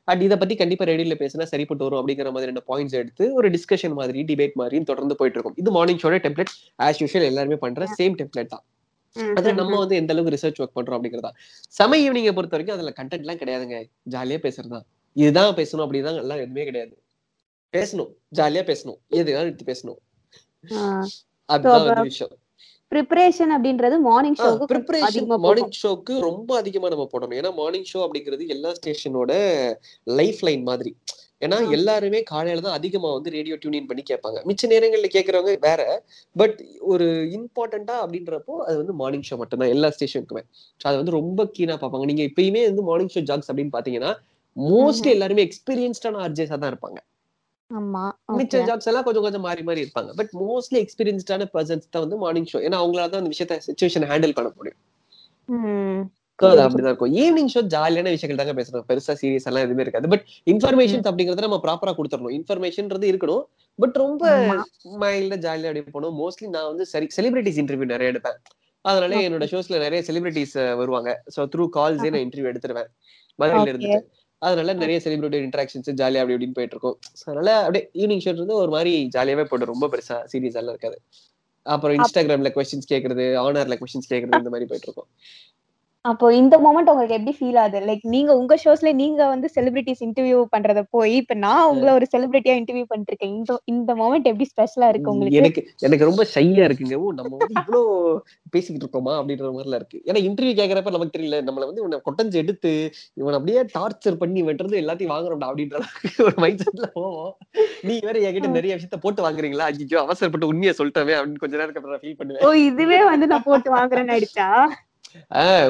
Speaker 2: அண்ட் இதை பத்தி கண்டிப்பா ரேடியோல பேசினா சரிப்பட்டு வரும் அப்படிங்கிற மாதிரியான பாயிண்ட்ஸ் எடுத்து ஒரு டிஸ்கஷன் மாதிரி டிபேட் மாதிரி தொடர்ந்து போயிட்டு இருக்கும். இது மார்னிங் ஷோட டெம்ப்ளேட் ஆஸ் யூஷுவல் எல்லாருமே பண்ற சேம் டெம்ப்ளேட் தான். அதுல நம்ம. வந்து எந்த அளவுக்கு ரிசர்ச் ஒர்க் பண்றோம் அப்படிங்கறதா. சம ஈவினிங்கை பொறுத்த வரைக்கும் அதுல கண்டென்ட் எல்லாம் கிடையாதுங்க. ஜாலியா பேசுறதுதான் இதுதான் பேசணும் அப்படிதான் எல்லாம் எதுவுமே கிடையாது. பேசணும். ஜாலியா பேசணும். எதுனாலும் எடுத்து பேசணும். அதுதான் விஷயம்.
Speaker 1: ப்ரிப்பரேஷன் அப்படின்றது மார்னிங் ஷோக்கு
Speaker 2: ப்ரிப்பரேஷன் மார்னிங் ஷோக்கு ரொம்ப அதிகமா நம்ம போடணும். ஏன்னா மார்னிங் ஷோ அப்படிங்கிறது எல்லா ஸ்டேஷனோட லைஃப் லைன் மாதிரி. ஏன்னா. எல்லாருமே காலையில தான் அதிகமா வந்து ரேடியோ டியூனின் பண்ணி கேட்பாங்க. மிச்ச நேரங்கள்ல கேட்கறவங்க வேற. பட் ஒரு இம்பார்ட்டண்டா அப்படின்றப்போ அது வந்து மார்னிங் ஷோ மட்டும்தான் எல்லா ஸ்டேஷனுக்குமே ஸோ அது வந்து ரொம்ப கீனா பார்ப்பாங்க. நீங்க இப்பயுமே வந்து மார்னிங் ஷோ ஜாக்ஸ் அப்படின்னு பாத்தீங்கன்னா மோஸ்ட்லி எல்லாருமே எக்ஸ்பீரியன்ஸ்டான ஆர்ஜேஸா தான் இருப்பாங்க. மிச்ச. ஜாப்ஸ் எல்லாம் கொஞ்சம் கொஞ்சம் மாறி மாறி இருப்பாங்க. பட் மோஸ்ட்லி எக்ஸ்பீரியன்ஸ்டான பர்சன்ஸ் தான் வந்து மார்னிங் ஷோ ஏன்னா அவங்களால தான் அந்த விஷயத்த சுச்சுவேஷன் ஹேண்டில் பண்ண முடியும். அப்படிதான் இருக்கும். ஈவினிங் ஷோ ஜாலியான விஷயங்கள் தாங்க பேசணும் பெருசா சீரியஸ் எல்லாம் எதுவுமே இருக்காது. பட் இன்ஃபர்மேஷன்ஸ் அப்படிங்கறத நம்ம ப்ராப்பரா கொடுத்துடணும். இன்ஃபர்மேஷன்ன்றது இருக்கணும். பட் ரொம்ப. மைல்டா ஜாலியா அப்படி போகணும் மோஸ்ட்லி நான் வந்து சரி செலிபிரிட்டிஸ் இன்டர்வியூ நிறைய எடுப்பேன். அதனால. என்னோட ஷோஸ்ல நிறைய செலிபிரிட்டிஸ் வருவாங்க. ஸோ த்ரூ கால்ஸே நான் இன்டர்வியூ எடுத்துருவேன். மதுரையில. இருந்துட்டு. அதனால நிறைய செலிபிரிட்டி இன்டராக்ஷன்ஸ் ஜாலியா அப்படி இப்படின்னு போயிட்டு இருக்கும். அதனால அப்படியே ஈவினிங் ஷோ வந்து ஒரு மாதிரி ஜாலியாவே போட்டு ரொம்ப பெருசா சீரியஸ் எல்லாம் இருக்காது. அப்புறம் இன்ஸ்டாகிராம்ல கொஸ்டின்ஸ் கேக்குறது ஆனர்ல கொஸ்டின்ஸ் கேக்குறது இந்த மாதிரி போயிட்டு இருக்கும்.
Speaker 1: அப்போ இந்த மொமெண்ட் உங்களுக்கு எப்படி ஃபீல் ஆகுது? லைக் நீங்க உங்க ஷோஸ்ல நீங்க வந்து செலிபிரிட்டிஸ் இன்டர்வியூ பண்றத போய் இப்ப நான் உங்களை ஒரு செலிபிரிட்டியா இன்டர்வியூ பண்ணிட்டு இருக்கேன் இந்த இந்த மொமெண்ட் எப்படி ஸ்பெஷலா இருக்கு உங்களுக்கு?
Speaker 2: எனக்கு எனக்கு ரொம்ப ஷையா இருக்குங்க. ஓ நம்ம வந்து இவ்வளோ பேசிக்கிட்டு இருக்கோமா? அப்படின்ற மாதிரிலாம் இருக்கு. ஏன்னா இன்டர்வியூ கேக்குறப்ப நமக்கு தெரியல நம்மள வந்து இவனை கொட்டஞ்சு எடுத்து இவன் அப்படியே டார்ச்சர் பண்ணி வெட்டுறது எல்லாத்தையும் வாங்குறோம்டா அப்படின்ற ஒரு மைண்ட் செட்ல போவோம். நீ வேற என்கிட்ட நிறைய விஷயத்த போட்டு வாங்குறீங்களா? ஐயோ அவசரப்பட்டு உண்மையை சொல்லிட்டவே அப்படின்னு கொஞ்ச நேரம் ஃபீல் பண்ணுவேன்.
Speaker 1: ஓ இதுவே வந்து நான் போட்டு வாங்குறேன்னு ஆயிடுச்சா?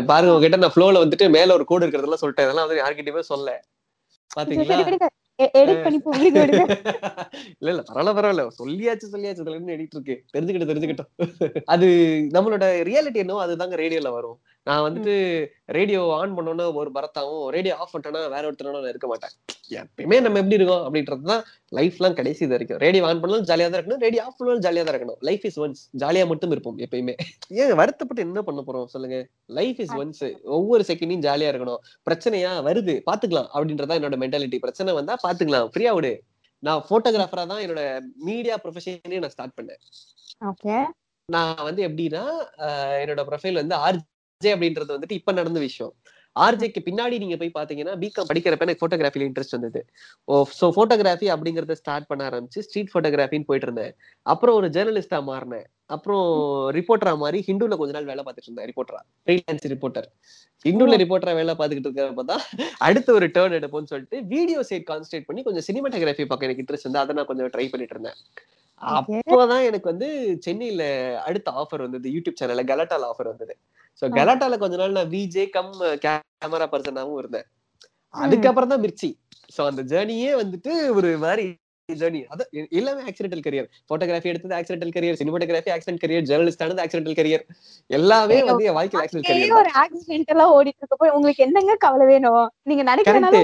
Speaker 2: பாருங்க உங்ககிட்ட நான் ஃப்ளோல வந்துட்டு மேல ஒரு கோடு இருக்கிறதெல்லாம் சொல்லிட்டேன். இதெல்லாம் வந்து யார்கிட்டயுமே சொல்ல பாத்தீங்களா? இல்ல இல்ல பரவாயில்ல பரவாயில்ல. சொல்லியாச்சு சொல்லியாச்சு. எடிட் இருக்கு தெரிஞ்சுக்கிட்டு தெரிஞ்சுக்கிட்டோம். அது நம்மளோட ரியாலிட்டி என்னவோ அதுதாங்க ரேடியோல வரும். நான் வந்துட்டு ரேடியோ ஆன் பண்ணோன்னா ஒரு பரத்தாவும் ரேடியோ ஆஃப் பண்ணிட்டேன்னா வேற ஒருத்தரோட நான் இருக்க மாட்டேன். எப்பயுமே நம்ம எப்படி இருக்கோம் அப்படின்றதுதான் லைஃப்லாம் கடைசி இது வரைக்கும். ரேடியோ ஆன் பண்ணாலும் ஜாலியா தான் இருக்கணும் ரேடியோ ஆஃப் பண்ணாலும் ஜாலியா தான் இருக்கணும். லைஃப் இஸ் ஒன்ஸ் ஜாலியா மட்டும் இருப்போம் எப்பயுமே. ஏன் வருத்தப்பட்டு என்ன பண்ண போறோம் சொல்லுங்க? லைஃப் இஸ் ஒன்ஸ் ஒவ்வொரு செகண்டையும் ஜாலியா இருக்கணும். பிரச்சனையா வருது பாத்துக்கலாம் அப்படின்றதா என்னோட மென்டாலிட்டி பிரச்சனை வந்தா பாத்துக்கலாம். ஃப்ரீயா விடு. நான் போட்டோகிராஃபரா தான் என்னோட மீடியா ப்ரொஃபஷனே நான் ஸ்டார்ட் பண்ணேன். நான் வந்து எப்படின்னா என்னோட ப்ரொஃபைல் வந்து ஆர்ஜே அப்படின்றது வந்துட்டு இப்ப நடந்த விஷயம். ஆர்ஜேக்கு பின்னாடி நீங்க போய் பாத்தீங்கன்னா பிகாம் படிக்கிறப்ப எனக்கு போட்டோகிராஃபில இன்ட்ரெஸ்ட் வந்தது. ஓ ஸோ போட்டோகிராஃபி அப்படிங்கறத ஸ்டார்ட் பண்ண ஆரம்பிச்சு ஸ்ட்ரீட் போட்டோகிராஃபின்னு போயிட்டு இருந்தேன். அப்புறம் ஒரு ஜேர்னலிஸ்டா மாறினேன். அப்புறம் ரிப்போர்ட்டரா மாதிரி ஹிந்துல கொஞ்ச நாள் வேலை பார்த்துட்டு இருந்தேன் ரிப்போர்ட்டரா ஃப்ரீலான்ஸ் ரிப்போர்ட்டர் ஹிந்துல ரிப்போர்ட்டரா வேலை பார்த்துக்கிட்டு இருக்கிறப்ப தான் அடுத்த ஒரு டேர்ன் எடுப்போம்னு சொல்லிட்டு வீடியோ சைட் கான்சன்ட்ரேட் பண்ணி கொஞ்சம் சினிமாட்டோகிராஃபி பார்க்க எனக்கு இன்ட்ரெஸ்ட் வந்து அதை நான் கொஞ்சம் ட்ரை பண்ணிட்டு இருந்தேன். அப்போதான் எனக்கு வந்து சென்னையில அடுத்த ஆஃபர் வந்தது யூடியூப் சேனல்ல கலாட்டால ஆஃபர் வந்தது. சோ கலாட்டால கொஞ்ச நாள் நான் விஜே கம் கேமரா பர்சனாவும் இருந்தேன். அதுக்கப்புறம் தான் மிர்ச்சி. சோ அந்த ஜேர்னியே வந்துட்டு ஒரு மாதிரி ஜேர்னி அது எல்லாமே ஆக்சிடென்டல் கரியர் போட்டோகிராஃபி எடுத்தது accidental career cinematography accident career journalist ஆனது ஆக்சிடென்டல் கரியர் எல்லாமே வந்து என் வாழ்க்கையில் ஆக்சிடென்ட் கரியர்
Speaker 1: ஒரு ஆக்சிடென்ட் எல்லாம் ஓடிட்டு இருக்கப்போ உங்களுக்கு என்னங்க கவலை வேணும்? நீங்க நினைக்கிறனால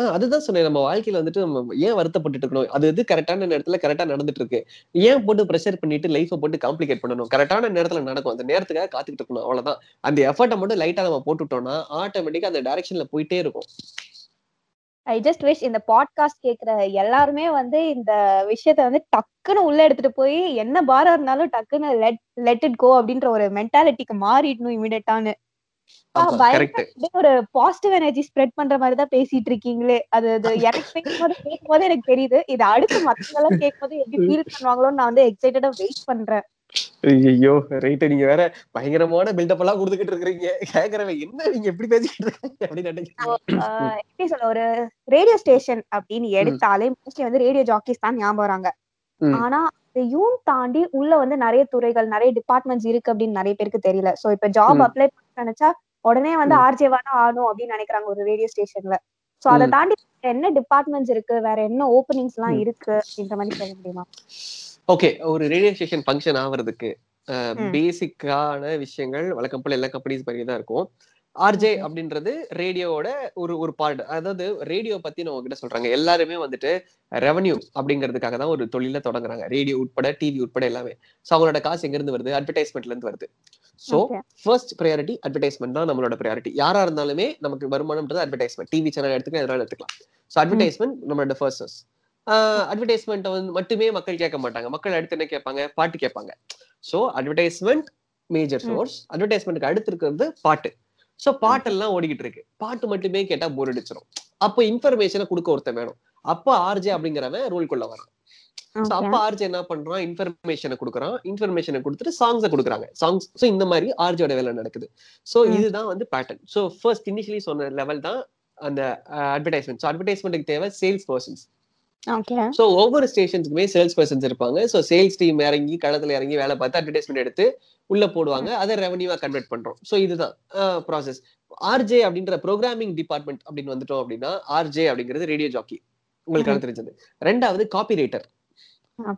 Speaker 2: ஆஹ் அதுதான் சொன்னேன். நம்ம வாழ்க்கையில வந்துட்டு நம்ம ஏன் வருத்தப்பட்டுட்டு இருக்கணும் அது இது கரெக்டான நேரத்துல கரெக்டா நடந்துட்டு இருக்கு ஏன் போட்டு ப்ரெஷர் பண்ணிட்டு லைஃபை போட்டு காம்ப்ளிகேட் பண்ணணும்? கரெக்டான நேரத்துல நடக்கும். அந்த நேரத்துக்காக காத்துக்கிட்டு இருக்கணும். அவ்வளவுதான். அந்த எஃபர்ட்டை மட்டும் லைட்டா நம்ம போட்டுட்டோம்னா ஆட்டோமேட்டிக்கா அந்த டைரக்ஷன்ல போயிட்டே இருக்கும்.
Speaker 1: ஐ ஜஸ்ட் விஷ் இந்த பாட்காஸ்ட் கேக்குற எல்லாருமே வந்து இந்த விஷயத்த வந்து டக்குன்னு உள்ள எடுத்துட்டு போய் என்ன பாரம் இருந்தாலும் டக்குன்னு லெட் லெட் இட் கோ அப்படின்ற ஒரு மென்டாலிட்டிக்கு மாறிடணும் இமீடியட்டான்னு ஒரு பாசிட்டிவ் எனர்ஜி ஸ்ப்ரெட் பண்ற மாதிரி தான் பேசிட்டு இருக்கீங்களே அது அது எனக்கு பேசும்போது கேட்கும்போது எனக்கு தெரியுது. இது அடுத்து மத்தவங்க எல்லாம் கேட்கும்போது எப்படி ஃபீல் பண்ணுவாங்களோன்னு நான் வந்து எக்ஸைட்டடா வெயிட் பண்றேன்.
Speaker 2: ஐயோ ரைட் நீங்க வேற பயங்கரமான பில்டப் எல்லாம் கொடுத்துக்கிட்டு இருக்கீங்க கேக்குறவன் என்ன நீங்க எப்படி பேசிக்கிட்டு இருக்கீங்க அப்படின்னு
Speaker 1: எப்படி சொல்ல ஒரு ரேடியோ ஸ்டேஷன் அப்படின்னு எடுத்தாலே மோஸ்ட்லி வந்து ரேடியோ ஜாக்கிஸ் தான் ஞாபகம் வராங்க. ஆனா இதையும் தாண்டி உள்ள வந்து நிறைய துறைகள் நிறைய டிபார்ட்மெண்ட்ஸ் இருக்கு அப்படின்னு நிறைய பேருக்கு தெரியல. சோ இப்ப ஜாப். அப்ளை நினைச்சா உடனே வந்து. ஆர்ஜேவா தான் ஆகணும் அப்படின்னு நினைக்கிறாங்க ஒரு ரேடியோ ஸ்டேஷன்ல சோ அதை. தாண்டி என்ன டிபார்ட்மெண்ட்ஸ் இருக்கு வேற என்ன ஓப்பனிங்ஸ் எல்லாம். இருக்கு அப்படின்ற மாதிரி சொல்ல முடியுமா
Speaker 2: ஓகே ஒரு ரேடியோ ஸ்டேஷன் ஃபங்க்ஷன் ஆவறதுக்கு. பேசிக்கான விஷயங்கள் வழக்கம் போல எல்லா கம்பெனிஸ் மாதிரி தான் இருக்கும் ஆர்ஜே. அப்படின்றது ரேடியோவோட ஒரு ஒரு பார்ட் அதாவது ரேடியோ பத்தி நான் உங்ககிட்ட சொல்றாங்க. எல்லாருமே வந்துட்டு ரெவன்யூ அப்படிங்கிறதுக்காக தான் ஒரு தொழில தொடங்குறாங்க. ரேடியோ உட்பட டிவி உட்பட எல்லாமே. சோ அவங்களோட காசு எங்க இருந்து வருது? அட்வர்டைஸ்மெண்ட்ல இருந்து வருது. So
Speaker 1: Okay.
Speaker 2: First priority advertisement தான் நம்மளோட ப்ரையாரிட்டி யாரா இருந்தாலுமே நமக்கு வருமானம்ன்றது அட்வர்டைஸ்மெண்ட் டிவி சேனல் எடுத்துக்கலாம் எதனால எடுத்துக்கலாம். ஸோ அட்வர்டைஸ்மெண்ட் நம்மளோட ஃபர்ஸ்ட் அட்வர்டைஸ்மெண்ட் வந்து மட்டுமே மக்கள் கேட்க மாட்டாங்க. மக்கள் அடுத்து என்ன கேட்பாங்க? பாட்டு கேட்பாங்க. So advertisement major. சோர்ஸ் அட்வர்டைஸ்மெண்ட்க்கு அடுத்து இருக்கிறது பாட்டு. ஸோ பாட்டெல்லாம் ஓடிக்கிட்டு இருக்கு பாட்டு மட்டுமே கேட்டா போர் அடிச்சிடும் அப்போ இன்ஃபர்மேஷனை கொடுக்க ஒருத்தன் வேணும். அப்போ ஆர்ஜே அப்படிங்கிறவன் ரோல்குள்ள வரான். So
Speaker 1: Okay.
Speaker 2: அப்ப ஆர்ஜே என்ன பண்றான்? இன்ஃபர்மேஷனை கொடுக்குறான். இன்ஃபர்மேஷனை கொடுத்துட்டு சாங்ஸை கொடுக்குறாங்க. சாங்ஸ் ஸோ இந்த மாதிரி ஆர்ஜியோட வேலை நடக்குது. So
Speaker 1: hmm.
Speaker 2: இதுதான் வந்து பேட்டர்ன் ஸோ ஃபர்ஸ்ட் இனிஷியலி சொன்ன லெவல் தான் அந்த அட்வர்டைஸ்மெண்ட் ஸோ அட்வர்டைஸ்மெண்ட்டுக்கு தேவை சேல்ஸ் பர்சன்ஸ். ஸோ ஒவ்வொரு ஸ்டேஷன்ஸ்க்குமே சேல்ஸ் பர்சன்ஸ் இருப்பாங்க. ஸோ சேல்ஸ் டீம் இறங்கி களத்துல இறங்கி வேலை பார்த்து அட்வர்டைஸ்மெண்ட் எடுத்து உள்ள போடுவாங்க. அதை ரெவன்யூவா கன்வெர்ட் பண்றோம். ஸோ இதுதான் ப்ராசஸ் ஆர்ஜே அப்படின்ற ப்ரோக்ராமிங் டிபார்ட்மெண்ட் அப்படின்னு வந்துட்டோம் அப்படின்னா ஆர்ஜே அப்படிங்கிறது ரேடியோ ஜாக்கி உங்களுக்கு தெரிஞ்சது. ரெண்டாவது காப்பி ரைட்டர்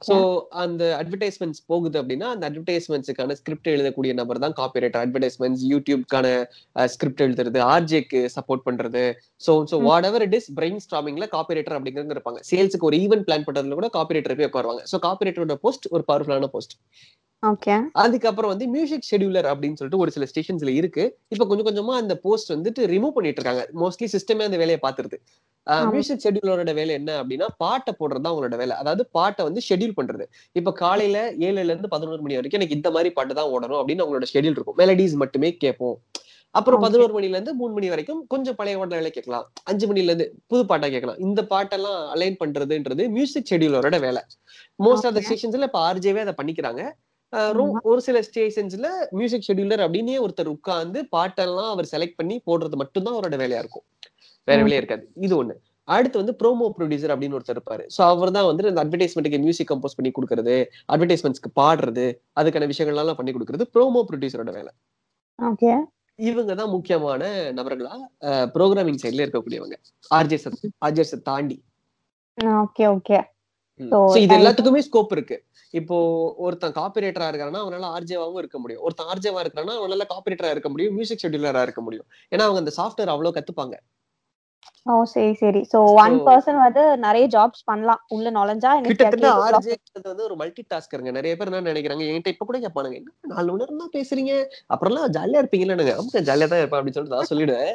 Speaker 2: சோ. அந்த அட்வர்டைஸ்மெண்ட்ஸ் போகுது அப்படின்னா அந்த அட்வர்டைஸ்மெண்ட்ஸுக்கான ஸ்கிரிப்ட் எழுதக்கூடிய நபர் தான் காப்பிரைட்டர் அட்வர்டைஸ்மெண்ட்ஸ் யூடியூப்க்கான ஸ்கிரிப்ட் எழுதுறது ஆர்ஜேக்கு சப்போர்ட் பண்றது so so
Speaker 1: hmm.
Speaker 2: Whatever it is brain ஸ்டாமிங்ல copywriter அப்படிங்கிறது இருப்பாங்க சேல்ஸுக்கு ஒரு ஈவென்ட் பிளான் பண்றதுல கூட காப்பிரைட்டர் போய் உட்காருவாங்க சோ காப்பிரைட்டரோட போஸ்ட் ஒரு பவர்ஃபுல்லான போஸ்ட். அதுக்கப்புறம் வந்து மியூசிக் ஷெடியூலர் அப்படின்னு சொல்லிட்டு ஒரு சில ஸ்டேஷன்ஸ்ல இருக்கு. இப்ப கொஞ்சம் கொஞ்சமா அந்த போஸ்ட் வந்துட்டு ரிமூவ் பண்ணிட்டு இருக்காங்க. மோஸ்ட்லி சிஸ்டமே அந்த வேலையை பாத்துருது. மியூசிக் ஷெடியூலரோட வேலை என்ன அப்படின்னா பாட்டை போடுறது தான் அவங்களோட வேலை. அதாவது பாட்டை வந்து ஷெடியூல் பண்றது. இப்ப காலையில ஏழுல இருந்து பதினோரு மணி வரைக்கும் எனக்கு இந்த மாதிரி பாட்டு தான் ஓடணும் அப்படின்னு அவங்களோட ஷெடியூல் இருக்கும். மெலடிஸ் மட்டுமே கேட்போம். அப்புறம். பதினோரு மணில இருந்து மூணு மணி வரைக்கும் கொஞ்சம் பழைய பாடல்களை கேட்கலாம். அஞ்சு மணில இருந்து புது பாட்டா கேட்கலாம். இந்த பாட்டெல்லாம் அலைன் பண்றதுன்றது மியூசிக் ஷெடியூலரோட வேலை. Most of the. ஸ்டேஷன்ஸ்ல இப்ப ஆர்ஜேவே அதை பண்ணிக்கிறாங்க. ஒரு சில ஸ்டேஷன்ஸ்ல மியூசிக் ஷெடியூலர் அப்படின்னே ஒருத்தர் உட்கார்ந்து பாட்டெல்லாம் அவர் செலக்ட் பண்ணி போடுறது மட்டும்தான் அவரோட வேலையா இருக்கும் வேற. வேலையே இருக்காது இது ஒண்ணு அடுத்து வந்து ப்ரோமோ ப்ரொடியூசர் அப்படின்னு ஒருத்தர் இருப்பாரு சோ அவர் தான் வந்து இந்த அட்வர்டைஸ்மெண்ட்டுக்கு மியூசிக் கம்போஸ் பண்ணி கொடுக்கறது அட்வர்டைஸ்மெண்ட்ஸ்க்கு பாடுறது அதுக்கான விஷயங்கள்லாம் பண்ணி கொடுக்கறது ப்ரோமோ ப்ரொடியூசரோட வேலை. இவங்க தான் முக்கியமான நபர்களா ப்ரோக்ராமிங் சைட்ல இருக்கக்கூடியவங்க ஆர்ஜேஸ் ஆர்ஜேஸ் தாண்டி
Speaker 1: Okay. Okay. So,
Speaker 2: So, இது எல்லாத்துக்குமே ஸ்கோப் இருக்கு. இப்போ ஒருத்தன் காப்பிரைட்டரா இருக்கானா அவனால ஆர்ஜேவாவும் இருக்க முடியும். ஒருத்தன் ஆர்ஜேவா இருக்கானா அவனால காப்பிரைட்டரா இருக்க முடியும் மியூசிக் ஷெடியூலரா இருக்க முடியும். ஏன்னா அவங்க அந்த சாஃப்ட்வேர் அவ்வளவு கத்துப்பாங்க.
Speaker 1: ஓ சரி சரி. சோ ஒன்
Speaker 2: So-
Speaker 1: பர்சன் வந்து நிறைய ஜாப்ஸ் பண்ணலாம். உள்ள நுழைஞ்சா
Speaker 2: கிட்டத்தட்ட
Speaker 1: capable of-
Speaker 2: ஆர்ஜே வந்து ஒரு மல்டி டாஸ்கருங்க நிறைய பேர் என்ன நினைக்கிறாங்க என்கிட்ட இப்ப கூட கேட்பானுங்க என்ன நாலு மணி நேரம் பேசுறீங்க? அப்புறம்லாம் ஜாலியா இருப்பீங்கன்னு ஆமா ஜாலியா தான் இருப்பேன் அப்படின்னு சொல்லிட்டு நான் சொல்லிடுவேன்.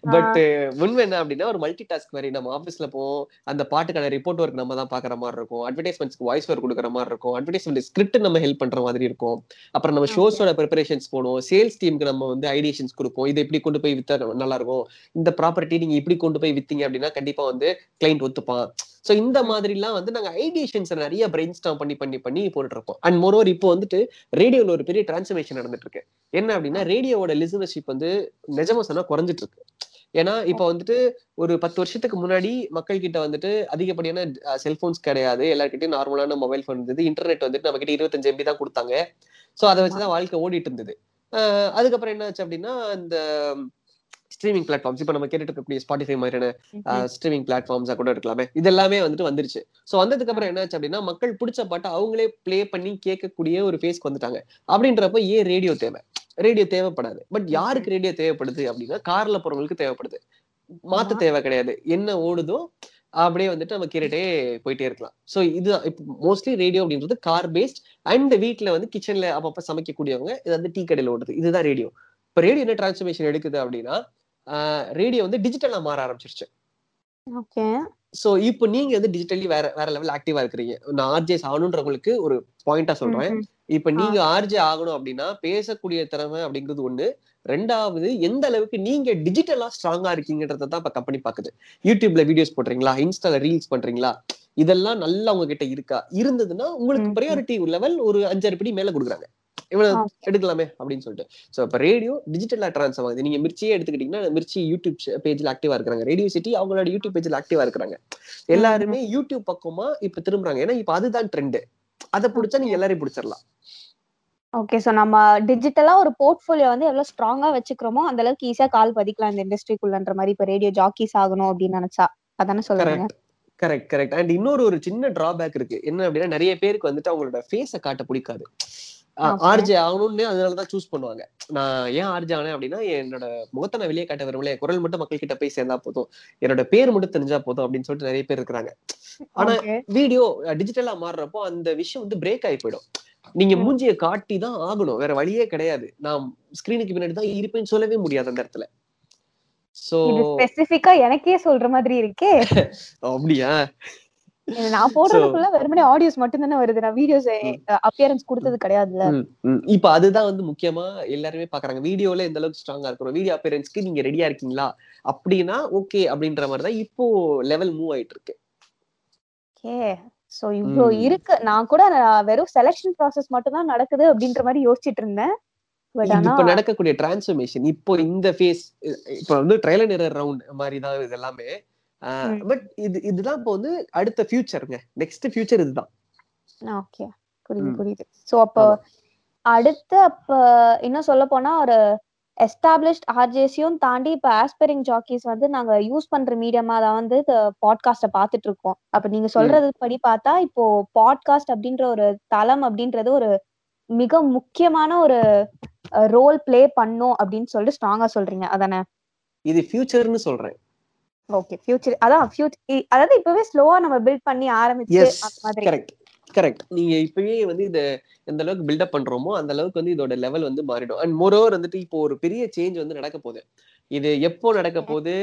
Speaker 2: பட் உண்மை என்ன அப்படின்னா ஒரு மல்டி டாஸ்க் மாதிரி நம்ம ஆபீஸ்ல போவோம். அந்த பாட்டுக்கான ரிப்போர்ட் ஒர்க் நம்ம தான் பாக்குற மாதிரி இருக்கும். அட்வர்டைஸ்மெண்ட்ஸ்க்கு வாய்ஸ் ஒர்க் கொடுக்குற மாதிரி இருக்கும். அட்வர்டைஸ்மெண்ட் ஸ்கிரிப்ட் நம்ம ஹெல்ப் பண்ற மாதிரி இருக்கும். அப்புறம் நம்ம. ஷோஸோட ப்ரிப்பரேஷன்ஸ் போடும் சேல்ஸ் டீமுக்கு நம்ம வந்து ஐடியேஷன்ஸ் கொடுப்போம். இதை இப்படி கொண்டு போய் வித்தா நல்லா இருக்கும். இந்த ப்ராப்பர்ட்டி நீங்க இப்படி கொண்டு போய் வித்தீங்க அப்படின்னா கண்டிப்பா வந்து கிளைண்ட் ஒத்துப்பான். சோ இந்த மாதிரி எல்லாம் வந்து நாங்க ஐடியேஷன்ஸ் நிறைய பிரெயின் ஸ்டாம் பண்ணி பண்ணி பண்ணி போட்டுட்டு இருக்கோம் அண்ட் மோரோவர் இப்போ வந்துட்டு ரேடியோல ஒரு பெரிய டிரான்ஸ்ஃபர்மேஷன் நடந்துட்டு இருக்கு என்ன அப்படின்னா ரேடியோவோட லிசனர்ஷிப் வந்து நிஜமா சொன்னா குறைஞ்சிட்டு இருக்கு ஏன்னா இப்ப வந்துட்டு ஒரு பத்து வருஷத்துக்கு முன்னாடி மக்கள் கிட்ட வந்துட்டு அதிகப்படியான செல்போன்ஸ் கிடையாது. எல்லார்கிட்டயும் நார்மலான மொபைல் ஃபோன் இருந்தது. இன்டர்நெட் வந்துட்டு நம்ம கிட்ட இருபத்தஞ்சு எம்பி தான் கொடுத்தாங்க. சோ அதை வச்சுதான் வாழ்க்கை ஓடிட்டு இருந்தது அதுக்கப்புறம் என்ன ஆச்சு அப்படின்னா இந்த ஸ்ட்ரீமிங் பிளாட்ஃபார்ம்ஸ் இப்ப நம்ம கேட்டுட்டு இருக்கக்கூடிய ஸ்பாட்டிஃபை மாதிரியான. ஸ்ட்ரீமிங் பிளாட்ஃபார்ம்ஸா கூட இருக்கலாமே. இது எல்லாமே வந்துட்டு வந்துருச்சு. சோ வந்ததுக்கு அப்புறம் என்னாச்சு அப்படின்னா மக்கள் பிடிச்ச பாட்டை அவங்களே ப்ளே பண்ணி கேட்கக்கூடிய ஒரு ஃபேஸ்க்கு வந்துட்டாங்க. அப்படின்றப்ப ஏன் ரேடியோ தேவை? ரேடியோ தேவைப்படாது. பட் யாருக்கு ரேடியோ தேவைப்படுது அப்படின்னா கார்ல போறவங்களுக்கு தேவைப்படுது. மாத்த. தேவை கிடையாது. என்ன ஓடுதோ அப்படியே வந்துட்டு நம்ம கேட்டுட்டே போயிட்டே இருக்கலாம். சோ இது இப்போ மோஸ்ட்லி ரேடியோ அப்படின்றது கார் பேஸ்ட் அண்ட் வீட்ல வந்து கிச்சன்ல அப்பப்ப சமைக்கக்கூடியவங்க இது வந்து டீ கடையில ஓடுது இதுதான் ரேடியோ இப்ப ரேடியோ என்ன டிரான்ஸ்ஃபர்மேஷன் எடுக்குது அப்படின்னா ரேடியோ வந்து டிஜிட்டலா மாற ஆரம்பிச்சிருச்சு.
Speaker 1: Okay.
Speaker 2: சோ இப்போ நீங்க வந்து டிஜிட்டலி வேற வேற லெவல் ஆக்டிவா இருக்கிறீங்க. நான் ஆர்ஜேஸ் ஆகணுன்றவங்களுக்கு ஒரு பாயிண்டா சொல்றேன். இப்ப நீங்க ஆர்ஜே ஆகணும் அப்படின்னா பேசக்கூடிய திறமை அப்படிங்கிறது ஒண்ணு ரெண்டாவது எந்த அளவுக்கு நீங்க டிஜிட்டலா ஸ்ட்ராங்கா இருக்கீங்கன்றத தான் இப்ப கம்பெனி பாக்குது. யூடியூப்ல வீடியோஸ் போடுறீங்களா? இன்ஸ்டால ரீல்ஸ் பண்றீங்களா? இதெல்லாம் நல்லா உங்ககிட்ட இருக்கா? இருந்ததுன்னா உங்களுக்கு. ப்ரையாரிட்டி லெவல் ஒரு அஞ்சாறு படி மேல கொடுக்குறாங்க. இவ்வளவு. எடுக்கலாமே அப்படின்னு சொல்லிட்டு. சோ இப்ப ரேடியோ டிஜிட்டலா ட்ரான்ஸ்ஃபார் ஆகுது. நீங்க மிர்ச்சியே எடுத்துக்கிட்டீங்கன்னா மிர்ச்சி யூடியூப் பேஜ்ல ஆக்டிவா இருக்காங்க ரேடியோ சிட்டி அவங்களோட யூடியூப் பேஜ்ல ஆக்டிவா இருக்காங்க எல்லாருமே யூடியூப் பக்கமா இப்ப திரும்புறாங்க. ஏன்னா இப்ப அதுதான் ட்ரெண்ட் அதை பிடிச்சா நீங்க எல்லாரையும் பிடிச்சிடலாம்.
Speaker 1: ஓகே சோ நம்ம டிஜிட்டலா ஒரு போர்ட்ஃபோலியோ வந்து எவ்வளவு ஸ்ட்ராங்கா வச்சுக்கிறோமோ அந்த அளவுக்கு ஈஸியா கால் பதிக்கலாம் இந்த இண்டஸ்ட்ரிக்குள்ளன்ற மாதிரி. இப்ப ரேடியோ ஜாக்கிஸ் ஆகணும் அப்படின்னு நினைச்சா. அதானே சொல்லுங்க
Speaker 2: கரெக்ட் கரெக்ட் அண்ட் இன்னொரு ஒரு சின்ன டிராபேக் இருக்கு. என்ன அப்படின்னா நிறைய பேருக்கு வந்துட்டு அவங்களோட ஃபேஸை காட்ட பிடிக்காது. ஆர்ஜே ஆகணும்னு அதனாலதான் சூஸ் பண்ணுவாங்க. நான் ஏன் ஆர்ஜே ஆனேன் அப்படின்னா என்னோட முகத்தை நான் வெளியே காட்ட விரும்பல. என் குரல் மட்டும் மக்கள் கிட்ட போய் சேர்ந்தா போதும். என்னோட பேர் மட்டும் தெரிஞ்சா போதும் அப்படின்னு சொல்லிட்டு நிறைய பேர் இருக்கிறாங்க. ஆனா. வீடியோ டிஜிட்டலா மாறுறப்போ அந்த விஷயம் வந்து பிரேக் ஆகி போயிடும். நீங்க
Speaker 1: ம்.
Speaker 2: மூஞ்சிய காட்டி தான் ஆகணும். வேற வழியே கிடையாது. நான் ஸ்கிரீனுக்கு பின்னாடி தான் இருப்பேன்னு சொல்லவே முடியாது அந்த இடத்துல. சோ
Speaker 1: ஸ்பெசிபிக்கா எனக்கே சொல்ற மாதிரி இருக்கே.
Speaker 2: அப்படியா?
Speaker 1: நான் போடுறதுக்குள்ள வெறுமனே ஆடியோஸ் மட்டும் தானே வருது. நான் வீடியோஸ். அப்பியரன்ஸ் கொடுத்தது
Speaker 2: ம். இப்ப அதுதான் வந்து முக்கியமா எல்லாருமே பாக்குறாங்க. வீடியோல எந்த அளவுக்கு ஸ்ட்ராங்கா இருக்கணும் வீடியோ அப்பியரன்ஸ்க்கு நீங்க ரெடியா இருக்கீங்களா? அப்படின்னா ஓகே அப்படின்ற மாதிரி தான் இப்போ லெவல் மூவ் ஆயிட்டு இருக்கு
Speaker 1: ஓகே. சோ இவ்ளோ. இருக்கு. நான் கூட வெறும் செலக்ஷன் ப்ராசஸ் மட்டும் தான் நடக்குது அப்படின்ற மாதிரி யோசிச்சிட்டு இருந்தேன்.
Speaker 2: இப்ப நடக்கக்கூடிய டிரான்ஸ்ஃபர்மேஷன் இப்போ இந்த ஃபேஸ் இப்ப வந்து ட்ரையல் நிறர் ரவுண்ட் மாதிரி தான் இது எல்லாமே. பட் இது இதுதான் இப்போ வந்து அடுத்த ஃபியூச்சருங்க நெக்ஸ்ட் ஃபியூச்சர் இதுதான்.
Speaker 1: ஓகே. புரியுது. புரியுது. சோ அப்போ. அடுத்து அப்ப இன்னும் சொல்ல போனா ஒரு எஸ்டாப்ளிஷ்ட் ஆர்ஜேஸையும் தாண்டி இப்ப ஆஸ்பைரிங் ஜாக்கீஸ் வந்து நாங்க யூஸ் பண்ற மீடியமா தான் வந்து பாட்காஸ்ட பாத்துட்டு இருக்கோம். அப்ப நீங்க சொல்றது படி பார்த்தா இப்போ பாட்காஸ்ட் அப்படின்ற ஒரு தளம் அப்படின்றது ஒரு மிக முக்கியமான ஒரு ரோல் ப்ளே பண்ணும் அப்படின்னு சொல்லிட்டு ஸ்ட்ராங்கா சொல்றீங்க. அதானே?
Speaker 2: இது ஃபியூச்சர்னு சொல்றேன்.
Speaker 1: ஓகே ஃபியூச்சர் அதான் ஃபியூச்சர் அதாவது இப்பவே ஸ்லோவா நம்ம பில்ட் பண்ணி ஆரம்பிச்சு
Speaker 2: கரெக்ட் கரெக்ட் நீங்க இப்பவே வந்து இத எந்த அளவுக்கு பில்டப் பண்றோமோ அந்த அளவுக்கு வந்து இதோட லெவல் வந்து மாறிடும். அண்ட் மோரோவர் வந்துட்டு இப்போ ஒரு பெரிய சேஞ்ச் வந்து நடக்க போகுது. இது எப்போ நடக்க போகுது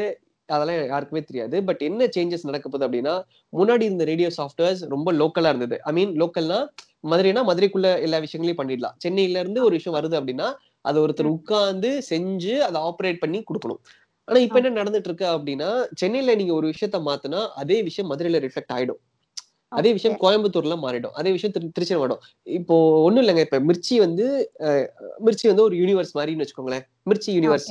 Speaker 2: அதெல்லாம் யாருக்குமே தெரியாது. பட் என்ன சேஞ்சஸ் நடக்க போகுது அப்படின்னா முன்னாடி இந்த ரேடியோ சாஃப்ட்வேர்ஸ் ரொம்ப லோக்கலா இருந்தது. ஐ மீன் லோக்கல்னா மதுரைனா மதுரைக்குள்ள எல்லா விஷயங்களையும் பண்ணிடலாம். சென்னையில இருந்து ஒரு விஷயம் வருது அப்படின்னா அது ஒருத்தர் உட்கார்ந்து செஞ்சு அதை ஆப்ரேட் பண்ணி கொடுக்கணும். ஆனா இப்ப என்ன நடந்துட்டு இருக்கு அப்படின்னா சென்னையில நீங்க ஒரு விஷயத்த மாத்தினா அதே விஷயம் மதுரையில ரிஃப்ளெக்ட் ஆயிடும். அதே விஷயம் கோயம்புத்தூர்ல மாறிடும். அதே விஷயம் திரு திருச்சி மாறிடும் இப்போ ஒண்ணும் இல்லைங்க. இப்ப மிர்ச்சி வந்து மிர்ச்சி வந்து ஒரு யூனிவர்ஸ் மாதிரின்னு வச்சுக்கோங்களேன். மிர்ச்சி யூனிவர்ஸ்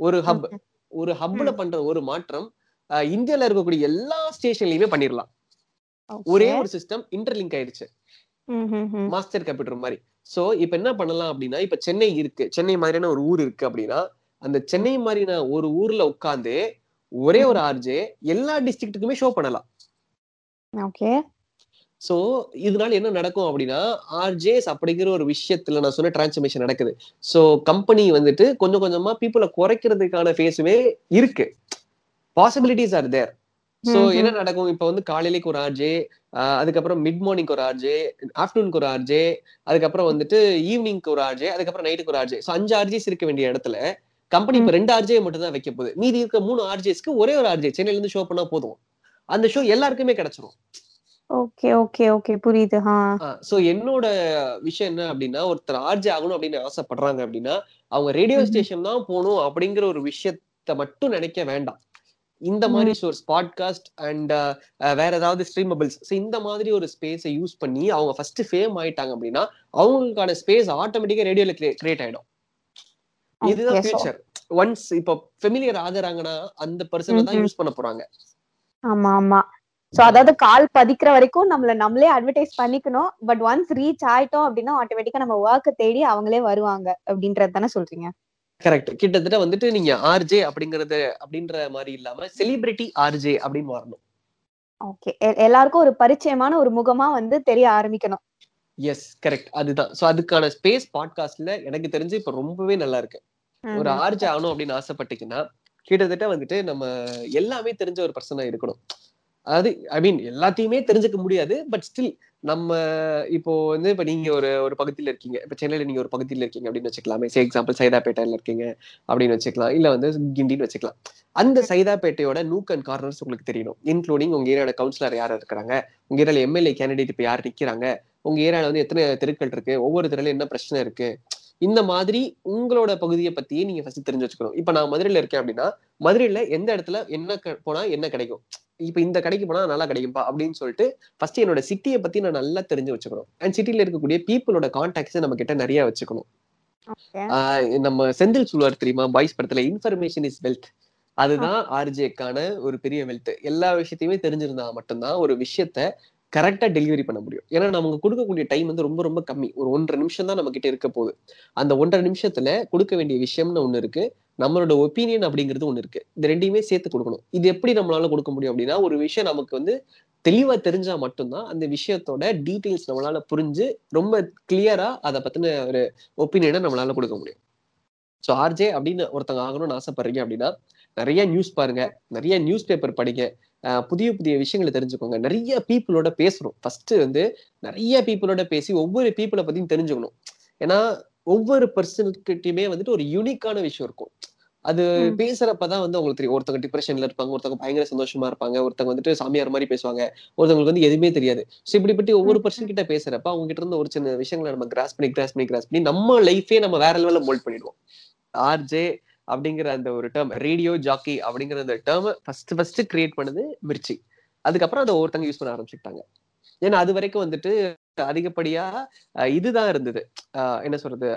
Speaker 2: ஒரு ஹப் ஒரு ஹப்ல பண்ற ஒரு மாற்றம் இந்தியால இருக்கக்கூடிய எல்லா ஸ்டேஷன்லயுமே பண்ணிடலாம் ஒரே ஒரு சிஸ்டம் இன்டர்லிங்க் ஆயிடுச்சு. மாஸ்டர் கம்ப்யூட்டர் மாதிரி. சோ இப்ப என்ன பண்ணலாம் அப்படின்னா இப்ப சென்னை இருக்கு. சென்னை மாதிரியான ஒரு ஊர் இருக்கு அப்படின்னா அந்த சென்னை மாதிரியான ஒரு ஊர்ல உட்கார்ந்து ஒரே ஒரு ஆர்ஜே எல்லா டிஸ்ட்ரிக்ட்டுக்குமே ஷோ பண்ணலாம்.
Speaker 1: ஓகே.
Speaker 2: சோ இதனால என்ன நடக்கும் அப்படின்னா ஆர்ஜேஸ் அப்படிங்கிற ஒரு விஷயத்துல நான் சொன்ன டிரான்ஸ்ஃபர்மேஷன் நடக்குது. சோ கம்பெனி வந்துட்டு கொஞ்சம் கொஞ்சமா பீப்புளை குறைக்கிறதுக்கான ஃபேஸுமே இருக்கு. Possibilities are there so. என்ன நடக்கும்? இப்ப வந்து காலையிலேக்கு ஒரு ஆர்ஜே அதுக்கப்புறம் மிட் மார்னிங் ஒரு ஆர்ஜே ஆஃப்டர்நூனுக்கு ஒரு ஆர்ஜே அதுக்கப்புறம் வந்துட்டு ஈவினிங்க்கு ஒரு ஆர்ஜே அதுக்கப்புறம் நைட்டுக்கு ஒரு ஆர்ஜே. சோ அஞ்சு ஆர்ஜேஸ் இருக்க வேண்டிய இடத்துல கம்பெனி இப்ப ரெண்டு ஆர்ஜே மட்டும் தான் வைக்க போகுது. மீதி இருக்க மூணு ஆர்ஜேஸ்க்கு ஒரே ஒரு ஆர்ஜே சென்னையில இருந்து ஷோ பண்ணா போதும். அந்த ஷோ எல்லாருக்குமே கிடைச்சிரும்.
Speaker 1: ஓகே ஓகே ஓகே புரியுது
Speaker 2: சோ என்னோட விஷயம் என்ன அப்படின்னா ஒருத்தர் ஆர்ஜே ஆகணும் அப்படின்னு ஆசைப்படுறாங்க அப்படின்னா அவங்க ரேடியோ. ஸ்டேஷன் தான் போகணும் அப்படிங்கிற ஒரு விஷயத்த மட்டும் நினைக்க வேண்டாம். இந்த மாதிரி சோர்ஸ் பாட்காஸ்ட் அண்ட் வேற ஏதாவது ஸ்ட்ரீமபிள்ஸ் இந்த மாதிரி ஒரு ஸ்பேஸை யூஸ் பண்ணி அவங்க ஃபர்ஸ்ட் ஃபேம் ஆயிட்டாங்க அப்படின்னா அவங்களுக்கான ஸ்பேஸ் ஆட்டோமேட்டிக்கா ரேடியோல கிரியேட் ஆயிடும். இதுதான் ஃபியூச்சர் ஒன்ஸ் இப்போ ஃபெமிலியர் ஆகுறாங்கன்னா அந்த பர்சனை தான். யூஸ் பண்ண போறாங்க.
Speaker 1: ஆமா ஆமா. சோ அதாவது கால் பதிக்கிற வரைக்கும் நம்மள நம்மளே அட்வர்டைஸ் பண்ணிக்கணும். பட் ஒன்ஸ் ரீச் ஆயிட்டோம் அப்படின்னா ஆட்டோமேட்டிக்கா நம்ம ஒர்க்க தேடி அவங்களே வருவாங்க அப்படின்றது தானே சொல்றீங்க?
Speaker 2: கரெக்ட் கிட்டத்தட்ட வந்துட்டு நீங்க ஆர்ஜே அப்படிங்கறது அப்படின்ற மாதிரி இல்லாம செலிபிரிட்டி ஆர்ஜே அப்படின்னு வரணும்.
Speaker 1: ஓகே எல்லாருக்கும் ஒரு பரிச்சயமான ஒரு முகமா வந்து தெரிய ஆரம்பிக்கணும்.
Speaker 2: எஸ் கரெக்ட் அதுதான். சோ அதுக்கான ஸ்பேஸ் பாட்காஸ்ட்ல எனக்கு தெரிஞ்சு இப்ப ரொம்பவே நல்லா இருக்கு. ஒரு. ஆர்ஜே ஆகணும் அப்படின்னு ஆசைப்பட்டீங்கன்னா கிட்டத்தட்ட வந்துட்டு நம்ம எல்லாமே தெரிஞ்ச ஒரு பர்சனா இருக்கணும். அதாவது ஐ மீன் எல்லாத்தையுமே தெரிஞ்சுக்க முடியாது. பட் ஸ்டில் நம்ம இப்போ வந்து இப்ப நீங்க ஒரு ஒரு பகுதியில இருக்கீங்க. இப்ப சென்னையில நீங்க ஒரு பகுதியில இருக்கீங்க அப்படின்னு வச்சுக்கலாமே. சே எக்ஸாம்பிள் சைதாப்பேட்டையில இருக்கீங்க அப்படின்னு வச்சுக்கலாம். இல்ல வந்து கிண்டின்னு வச்சுக்கலாம். அந்த சைதாப்பேட்டையோட நூக் அண்ட் கார்னர்ஸ் உங்களுக்கு தெரியணும். இன்க்ளூடிங் உங்க ஏரியாவோட கவுன்சிலர் யார் இருக்கிறாங்க உங்க ஏரியால எம்எல்ஏ கேண்டிடேட் இப்ப யார் நிக்கிறாங்க? உங்க ஏரியால வந்து எத்தனை தெருக்கள் இருக்கு? ஒவ்வொரு தெருல என்ன பிரச்சனை இருக்கு? இந்த மாதிரி உங்களோட பகுதியை பத்தியே நீங்க ஃபர்ஸ்ட் தெரிஞ்சு வச்சுக்கணும். இப்ப நான் மதுரையில இருக்கேன் அப்படின்னா மதுரையில எந்த இடத்துல என்ன போனா என்ன கிடைக்கும்? இப்ப இந்த கடைக்கு போனா நல்லா கிடைக்கும்பா அப்படின்னு சொல்லிட்டு ஃபர்ஸ்ட் என்னோட சிட்டியை பத்தி நான் நல்லா தெரிஞ்சு வச்சுக்கணும். அண்ட் சிட்டில இருக்கக்கூடிய பீப்புளோட கான்டாக்ட்ஸ் நம்ம கிட்ட நிறைய வச்சுக்கணும். நம்ம செந்தில் சொல்லுவார் தெரியுமா? பாய்ஸ் படத்துல இன்ஃபர்மேஷன் இஸ் வெல்த் அதுதான் ஆர்ஜேக்கான ஒரு பெரிய வெல்த் எல்லா விஷயத்தையுமே தெரிஞ்சிருந்தா மட்டும்தான் ஒரு விஷயத்த கரெக்டாக டெலிவரி பண்ண முடியும். ஏன்னா நமக்கு கொடுக்கக்கூடிய டைம் வந்து ரொம்ப ரொம்ப கம்மி. ஒரு ஒன்றரை நிமிஷம் தான் நம்ம கிட்ட இருக்க போகுது. அந்த ஒன்றரை நிமிஷத்துல கொடுக்க வேண்டிய விஷயம்னு ஒன்று இருக்கு. நம்மளோட ஒப்பீனியன் அப்படிங்கிறது ஒன்று இருக்கு. இது ரெண்டையுமே சேர்த்து கொடுக்கணும். இது எப்படி நம்மளால கொடுக்க முடியும் அப்படின்னா ஒரு விஷயம் நமக்கு வந்து தெளிவா தெரிஞ்சா மட்டும்தான் அந்த விஷயத்தோட டீட்டெயில்ஸ் நம்மளால புரிஞ்சு ரொம்ப கிளியரா அதை பத்தின ஒரு ஒப்பீனியனை நம்மளால கொடுக்க முடியும். ஸோ ஆர்ஜே அப்படின்னு ஒருத்தங்க ஆகணும்னு ஆசைப்படுறீங்க அப்படின்னா நிறைய நியூஸ் பாருங்க. நிறைய நியூஸ் பேப்பர் படிங்க. புதிய புதிய விஷயங்களை தெரிஞ்சுக்கோங்க. நிறைய பீப்புளோட பேசணும். ஃபர்ஸ்ட் வந்து நிறைய பீப்புளோட பேசி ஒவ்வொரு பீப்புளை பத்தியும் தெரிஞ்சுக்கணும். ஏன்னா ஒவ்வொரு பர்சனுக்கிட்டயுமே வந்துட்டு ஒரு யூனிக்கான விஷயம் இருக்கும். அது. பேசுறப்பதான் வந்து அவங்களுக்கு தெரியும். ஒருத்தங்க டிப்ரெஷன்ல இருப்பாங்க ஒருத்தங்க பயங்கர சந்தோஷமா இருப்பாங்க ஒருத்தங்க வந்துட்டு சாமியார் மாதிரி பேசுவாங்க ஒருத்தவங்களுக்கு வந்து எதுவுமே தெரியாது. ஸோ இப்படிப்பட்ட ஒவ்வொரு. பர்சன் கிட்ட பேசுறப்ப அவங்க கிட்ட இருந்து ஒரு சின்ன விஷயங்களை நம்ம கிராஸ் பண்ணி கிராஸ் பண்ணி கிராஸ் பண்ணி நம்ம லைஃபே நம்ம வேற லெவலில் மோல்ட் பண்ணிடுவோம். ஆர்ஜே அப்படிங்கிற அந்த ஒரு டேர்ம் ரேடியோ ஜாக்கி அப்படிங்கிற அந்த டேர்ம் ஃபர்ஸ்ட் ஃபர்ஸ்ட் கிரியேட் பண்ணது மிர்ச்சி. அதுக்கப்புறம் அதை ஒருத்தங்க யூஸ் பண்ண ஆரம்பிச்சுட்டாங்க ஏன்னா அது வரைக்கும் வந்துட்டு அதிகப்படியா இதுதான் இருந்தது. என்ன சொல்றது?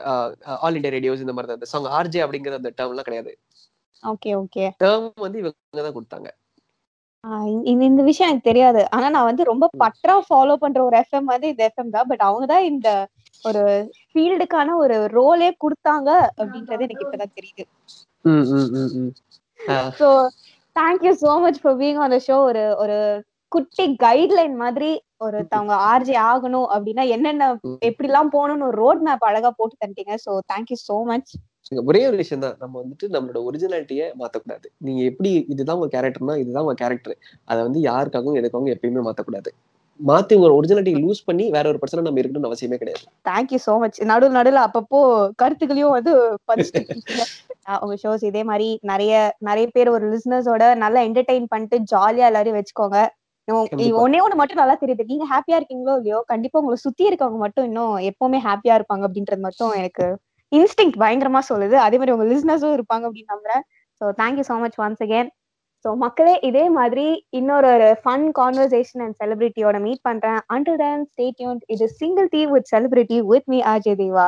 Speaker 2: ஆல் இண்டியா ரேடியோஸ் இந்த மாதிரி தான் சாங் ஆர்ஜே அப்படிங்கிற அந்த டேர்ம் எல்லாம் கிடையாது.
Speaker 1: Okay okay.
Speaker 2: டேர்ம் வந்து இவங்க தான் கொடுத்தாங்க.
Speaker 1: இந்த இந்த விஷயம் எனக்கு தெரியாது. ஆனா நான் வந்து ரொம்ப பற்றா ஃபாலோ பண்ற ஒரு எஃப்எம் வந்து இந்த எஃப்எம் தான். பட் அவங்க தான் இந்த ஒரு ஃபீல்டுக்கான ஒரு ரோலே கொடுத்தாங்க அப்படின்றது எனக்கு இப்பதான் தெரியுது.
Speaker 2: அஹ்,
Speaker 1: so thank you so much for being on the show ஒரு ஒரு குட்டி கைட்லைன் மாதிரி ஒரு தவங்க ஆர்ஜே ஆகணும் அப்படின்னா என்னென்ன
Speaker 2: ம்.
Speaker 1: எப்படிலாம் போகணும்னு ஒரு ரோட் மேப் அழகா போட்டு தந்துட்டீங்க. So thank you so much
Speaker 2: இங்க ஒரே ஒரு விஷயம் தான். நம்ம வந்துட்டு நம்மளோட ஒரிஜினாலிட்டியை மாத்தக்கூடாது. நீங்க எப்படி இதுதான் உங்க கேரக்டர்னா இதுதான் உங்க கேரக்டர் அதை வந்து யாருக்காகவும் எதுக்காகவும் எப்பயுமே மாத்தக்கூடாது. மாத்தி உங்க ஒரிஜினாலிட்டி லூஸ் பண்ணி வேற ஒரு பர்சனை நம்ம இருக்கணும்னு அவசியமே கிடையாது.
Speaker 1: தேங்க்யூ ஸோ மச் நடு நடுவில் அப்பப்போ கருத்துக்களையும் வந்து உங்க ஷோஸ் இதே மாதிரி நிறைய நிறைய பேர் ஒரு லிசனர்ஸோட நல்லா என்டர்டெயின் பண்ணிட்டு ஜாலியா எல்லாரையும் வச்சுக்கோங்க. ஒண்ணே ஒண்ணு மட்டும் நல்லா தெரியுது. நீங்க ஹாப்பியா இருக்கீங்களோ இல்லையோ கண்டிப்பா உங்களை சுத்தி இருக்கவங்க மட்டும் இன்னும் எப்பவுமே ஹாப்பியா இருப்பாங்க அப்படின்றது மட்டும் எனக்கு இன்ஸ்டிங் பயங்கரமா சொல்லுது. அதே மாதிரி உங்க லிசனர்ஸும் இருப்பாங்க அப்படின்னு நம்புறேன். So thank you so much once again so மக்களே இதே மாதிரி இன்னொரு ஒரு ஃபன் கான்வர்சேஷன் அண்ட் செலிபிரிட்டியோட மீட் பண்றேன். அண்டில் தென் ஸ்டேட்யூன் இது single tea with celebrity with me RJ Deva